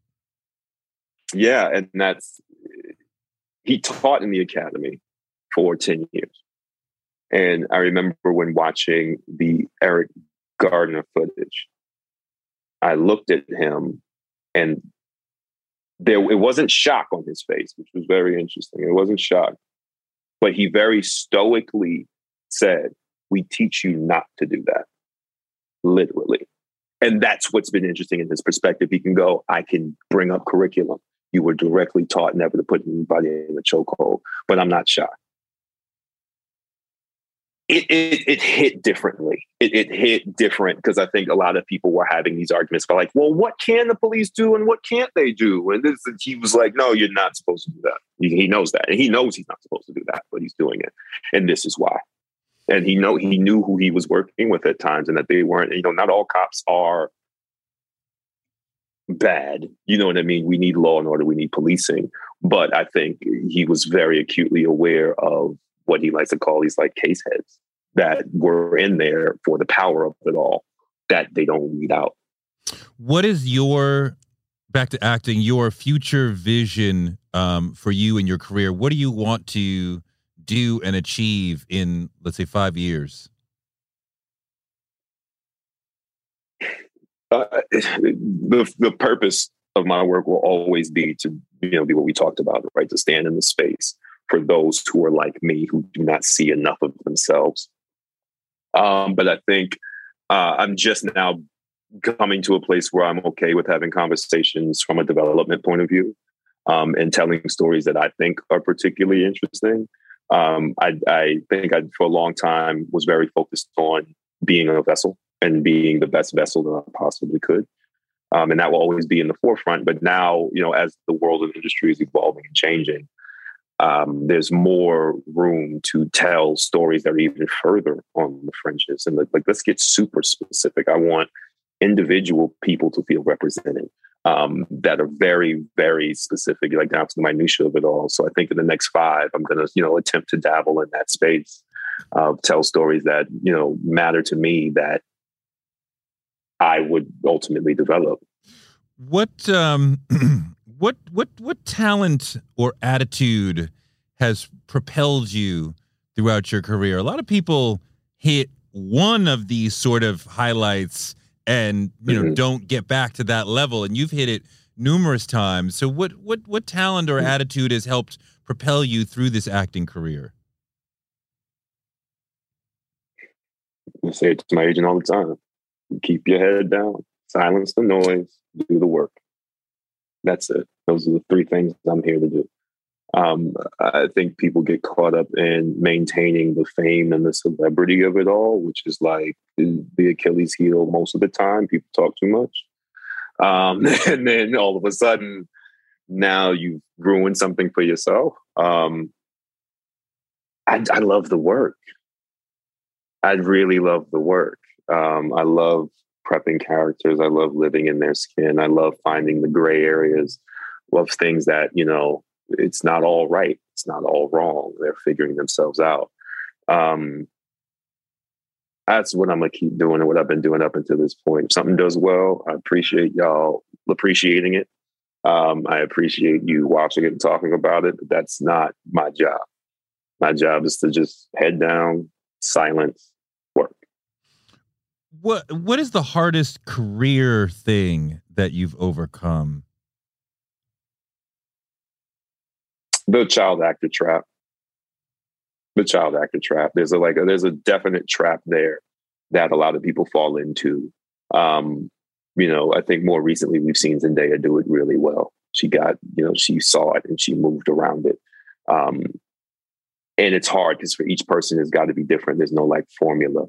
Yeah, and that's he taught in the academy for 10 years. And I remember when watching the Eric Gardner footage, I looked at him and there it wasn't shock on his face, which was very interesting. It wasn't shock. But he very stoically said, We teach you not to do that. Literally. And that's what's been interesting in his perspective. He can go, I can bring up curriculum. You were directly taught never to put anybody in a chokehold, but I'm not shy. It, it, it hit differently. It, it hit different because I think a lot of people were having these arguments about like, well, what can the police do and what can't they do? And this, he was like, no, you're not supposed to do that. He, he knows that, and he knows he's not supposed to do that, but he's doing it, and this is why and he know he knew who he was working with at times and that they weren't you know not all cops are bad. You know what i mean? We need law and order. We need policing. But i think he was very acutely aware of what he likes to call these like case heads that were in there for the power of it all that they don't weed out. What is your back to acting your future vision um, for you and your career? What do you want to do and achieve in, let's say, five years? Uh, the the purpose of my work will always be to you know be what we talked about, right? To stand in the space for those who are like me who do not see enough of themselves. Um, but I think uh, I'm just now coming to a place where I'm okay with having conversations from a development point of view um, and telling stories that I think are particularly interesting um, I, I, think I, for a long time, was very focused on being a vessel and being the best vessel that I possibly could. Um, and that will always be in the forefront. But now, you know, as the world of industry is evolving and changing, um, there's more room to tell stories that are even further on the fringes. And like, like let's get super specific. I want individual people to feel represented um, that are very, very specific, like down to the minutia of it all. So I think in the next five, I'm going to, you know, attempt to dabble in that space, uh, tell stories that you know matter to me that I would ultimately develop. What, um, *clears throat* what, what, what talent or attitude has propelled you throughout your career? A lot of people hit one of these sort of highlights and you know mm-hmm. don't get back to that level and you've hit it numerous times so what what what talent or mm-hmm. attitude has helped propel you through this acting career I say it to my agent all the time keep your head down silence the noise do the work that's it those are the three things i'm here to do um, I think people get caught up in maintaining the fame and the celebrity of it all, which is like the Achilles heel most of the time. People talk too much. Um, *laughs* and then all of a sudden, now you've ruined something for yourself. Um, I, I, love the work. I really love the work. Um, I love prepping characters. I love living in their skin. I love finding the gray areas of things that, you know, it's not all right. It's not all wrong. They're figuring themselves out. Um, that's what I'm gonna keep doing and what I've been doing up until this point. If something does well, I appreciate y'all appreciating it. Um, I appreciate you watching it and talking about it, but that's not my job. My job is to just head down, silence. What what is the hardest career thing that you've overcome? The child actor trap. The child actor trap. There's a like a, there's a definite trap there that a lot of people fall into. Um, you know, I think more recently we've seen Zendaya do it really well. She got, you know, she saw it and she moved around it. Um, and it's hard because for each person it's got to be different. There's no like formula.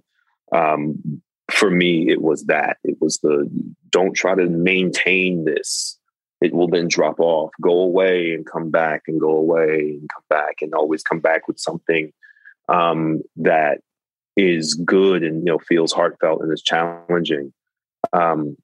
Um, for me, it was that. It was the don't try to maintain this. It will then drop off. Go away and come back and go away and come back and always come back with something um, that is good and you know feels heartfelt and is challenging. Um,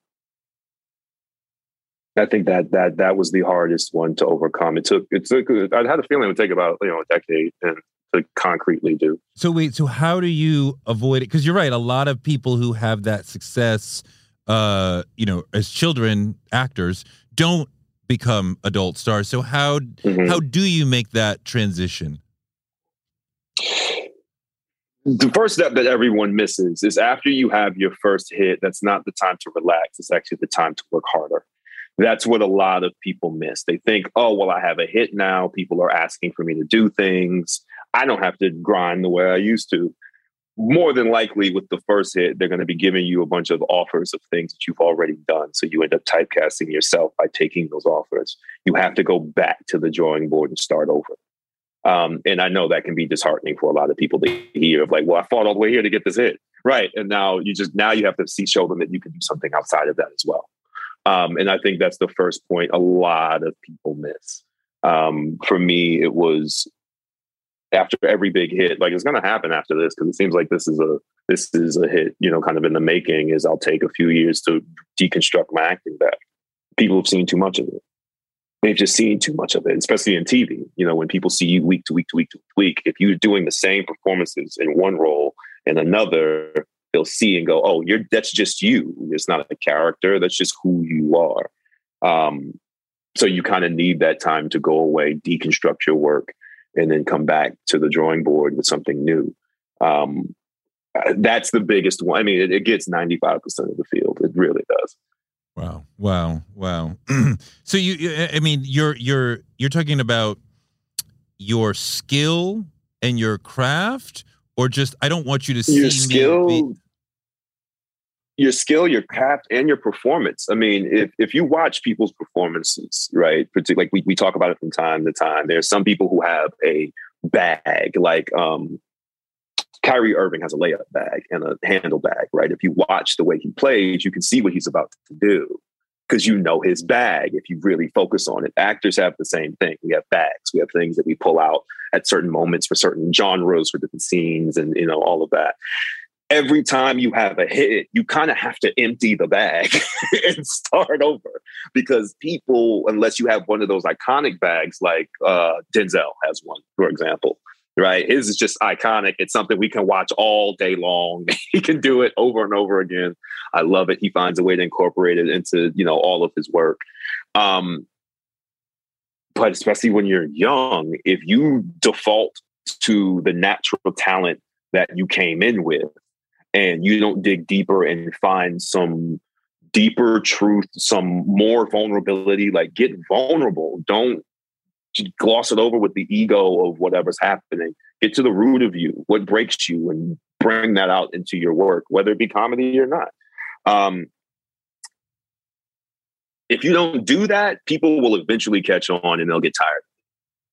I think that that that was the hardest one to overcome. It took it took I had a feeling it would take about you know a decade and to concretely do. So wait, so how do you avoid it? Because you're right, a lot of people who have that success, uh, you know, as children actors don't become adult stars. So how mm-hmm. how do you make that transition? The first step that everyone misses is after you have your first hit. That's not the time to relax. It's actually the time to work harder that's what a lot of people miss. They think, oh, well, I have a hit now. People are asking for me to do things. I don't have to grind the way I used to. More than likely, with the first hit, they're going to be giving you a bunch of offers of things that you've already done. So you end up typecasting yourself by taking those offers. You have to go back to the drawing board and start over. Um, and I know that can be disheartening for a lot of people to hear of like, well, I fought all the way here to get this hit. Right. And now you just, now you have to see, show them that you can do something outside of that as well. Um, and I think that's the first point a lot of people miss. Um, for me, it was after every big hit, like it's going to happen after this because it seems like this is a this is a hit, you know, kind of in the making. Is I'll take a few years to deconstruct my acting back. People have seen too much of it. They've just seen too much of it, especially in TV. You know, when people see you week to week to week to week, if you're doing the same performances in one role and another, they'll see and go, "Oh, you're that's just you. It's not a character. That's just who you are." Um, so you kind of need that time to go away, deconstruct your work, and then come back to the drawing board with something new. Um, uh, that's the biggest one. I mean, it, it gets ninety five percent of the field. It really does. Wow! Wow! Wow! *clears throat* so you, I mean, you're you're you're talking about your skill and your craft or just I don't want you to see your skill, be- your skill, your craft, and your performance. I mean, if if you watch people's performances, right? Like we we talk about it from time to time. There's some people who have a bag, like um, Kyrie Irving has a layup bag and a handle bag, right? If you watch the way he plays, you can see what he's about to do because you know his bag if you really focus on it. Actors have the same thing. We have bags. We have things that we pull out at certain moments for certain genres, for different scenes, and you know all of that. Every time you have a hit, you kind of have to empty the bag *laughs* and start over because people, unless you have one of those iconic bags like uh, Denzel has one, for example, right? His is just iconic. It's something we can watch all day long. *laughs* he can do it over and over again. I love it. He finds a way to incorporate it into, you know, all of his work. Um, but especially when you're young, if you default to the natural talent that you came in with and you don't dig deeper and find some deeper truth, some more vulnerability, like get vulnerable. Don't gloss it over with the ego of whatever's happening. Get to the root of you, what breaks you, and bring that out into your work, whether it be comedy or not. Um, if you don't do that, people will eventually catch on and they'll get tired.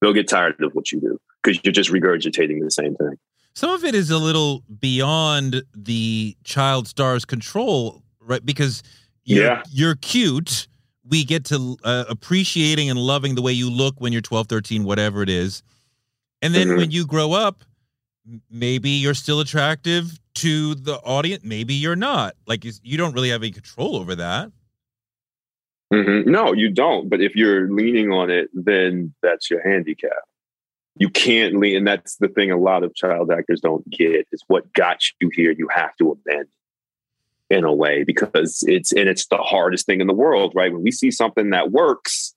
They'll get tired of what you do because you're just regurgitating the same thing. Some of it is a little beyond the child star's control, right? Because you're, yeah. you're cute we get to uh, appreciating and loving the way you look when you're 12, 13, whatever it is. And then mm-hmm. when you grow up, maybe you're still attractive to the audience, maybe you're not. Like you don't really have any control over that. Mm-hmm. No, you don't. But if you're leaning on it, then that's your handicap. You can't lean, and that's the thing a lot of child actors don't get is what got you here. You have to abandon in a way because it's and it's the hardest thing in the world, right? When we see something that works,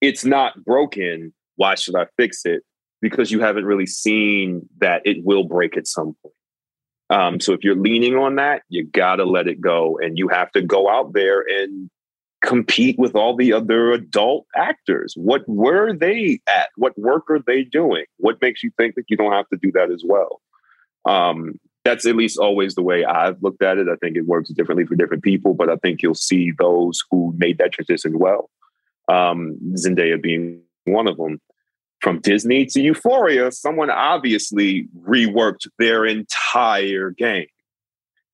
it's not broken. Why should I fix it? because you haven't really seen that it will break at some point. Um, so if you're leaning on that, you gotta let it go, and you have to go out there and compete with all the other adult actors. What were they at? What work are they doing? What makes you think that you don't have to do that as well? Um, that's at least always the way I've looked at it. I think it works differently for different people, but I think you'll see those who made that transition well. Um, Zendaya being one of them. From Disney to Euphoria, someone obviously reworked their entire game,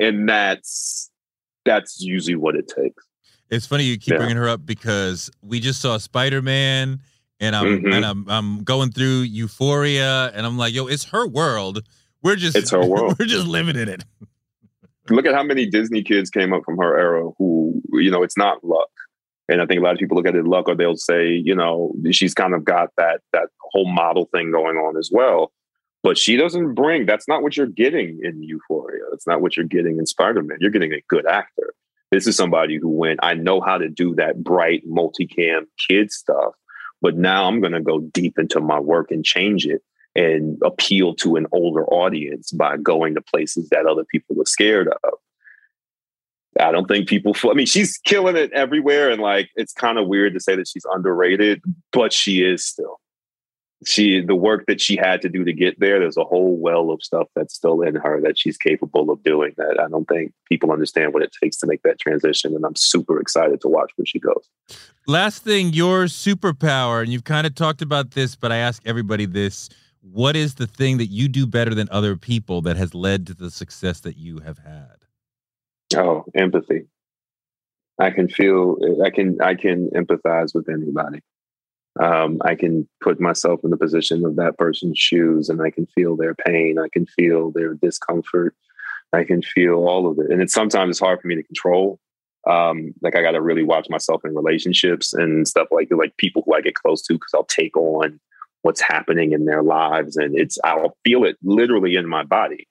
and that's that's usually what it takes. It's funny you keep Yeah. bringing her up because we just saw Spider Man, and I'm Mhm. and I'm I'm going through Euphoria, and I'm like, yo, it's her world. We're just It's her world. *laughs* We're just living in it. look at how many Disney kids came up from her era who, you know, it's not luck. And I think a lot of people look at it luck or they'll say, you know, she's kind of got that that whole model thing going on as well. But she doesn't bring that's not what you're getting in Euphoria. That's not what you're getting in Spider-Man. You're getting a good actor. This is somebody who went, I know how to do that bright multicam kid stuff, but now I'm gonna go deep into my work and change it and appeal to an older audience by going to places that other people are scared of. I don't think people. I mean, she's killing it everywhere, and like it's kind of weird to say that she's underrated, but she is still. She the work that she had to do to get there. There's a whole well of stuff that's still in her that she's capable of doing. That I don't think people understand what it takes to make that transition, and I'm super excited to watch where she goes. Last thing, your superpower, and you've kind of talked about this, but I ask everybody this: What is the thing that you do better than other people that has led to the success that you have had? Oh, empathy. I can feel. I can. I can empathize with anybody. Um, I can put myself in the position of that person's shoes, and I can feel their pain. I can feel their discomfort. I can feel all of it, and it's sometimes it's hard for me to control. Um, like I got to really watch myself in relationships and stuff like like people who I get close to because I'll take on what's happening in their lives, and it's I'll feel it literally in my body.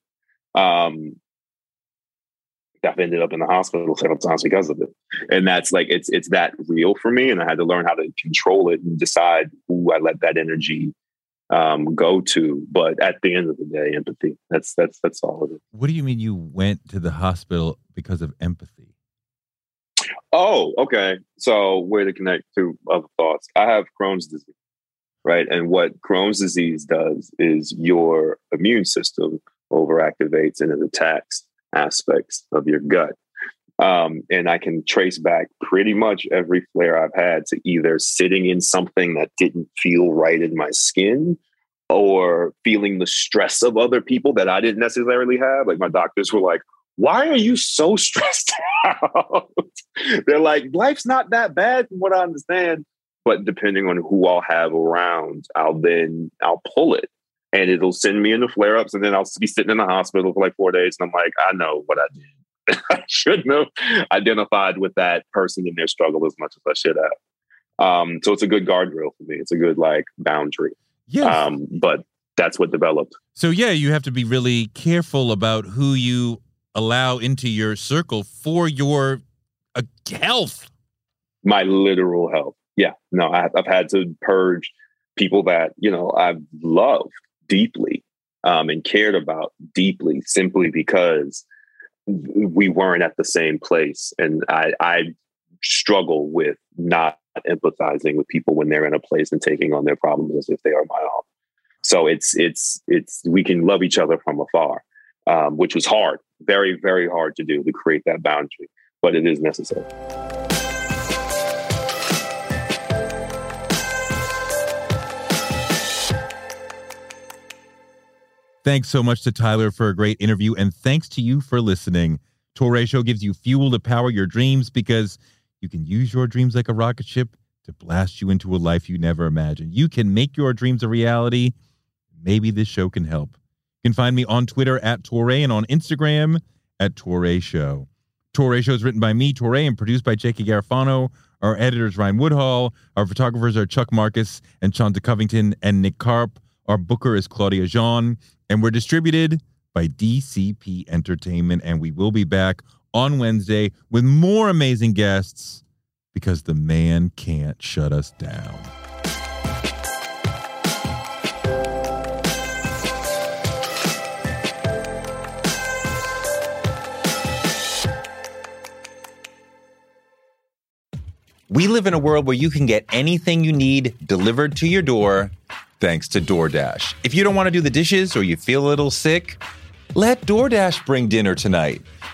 Um, I've ended up in the hospital several times because of it. And that's like it's it's that real for me. And I had to learn how to control it and decide who I let that energy um, go to. But at the end of the day, empathy. That's that's that's all of it. What do you mean you went to the hospital because of empathy? Oh, okay. So where to connect to other thoughts? I have Crohn's disease, right? And what Crohn's disease does is your immune system overactivates and it attacks aspects of your gut. Um, and I can trace back pretty much every flare I've had to either sitting in something that didn't feel right in my skin or feeling the stress of other people that I didn't necessarily have. Like my doctors were like, why are you so *laughs* stressed out? They're like, life's not that bad from what I understand. But depending on who I'll have around, I'll then I'll pull it and it'll send me into flare ups. And then I'll be sitting in the hospital for like four days. And I'm like, I know what I did. *laughs* I shouldn't have identified with that person in their struggle as much as I should have. Um, so it's a good guardrail for me. It's a good like boundary. Yeah. Um, but that's what developed. So yeah, you have to be really careful about who you allow into your circle for your uh, health. My literal health. Yeah. No, I, I've had to purge people that, you know, I've loved deeply um, and cared about deeply simply because we weren't at the same place. And I, I struggle with not empathizing with people when they're in a place and taking on their problems as if they are my own. So it's it's it's we can love each other from afar, um, which was hard, very very hard to do to create that boundary, but it is necessary. Thanks so much to Tyler for a great interview, and thanks to you for listening. Toure Show gives you fuel to power your dreams because you can use your dreams like a rocket ship to blast you into a life you never imagined. You can make your dreams a reality. Maybe this show can help. You can find me on Twitter at Toure and on Instagram at Toure Show. Toure Show is written by me, Toure, and produced by Jackie Garofano. Our editors, Ryan Woodhall. Our photographers are Chuck Marcus and Shanta Covington and Nick Karp. Our booker is Claudia Jean and we're distributed by DCP Entertainment. And we will be back on Wednesday with more amazing guests because the man can't shut us down. We live in a world where you can get anything you need delivered to your door thanks to DoorDash. If you don't want to do the dishes or you feel a little sick, let DoorDash bring dinner tonight.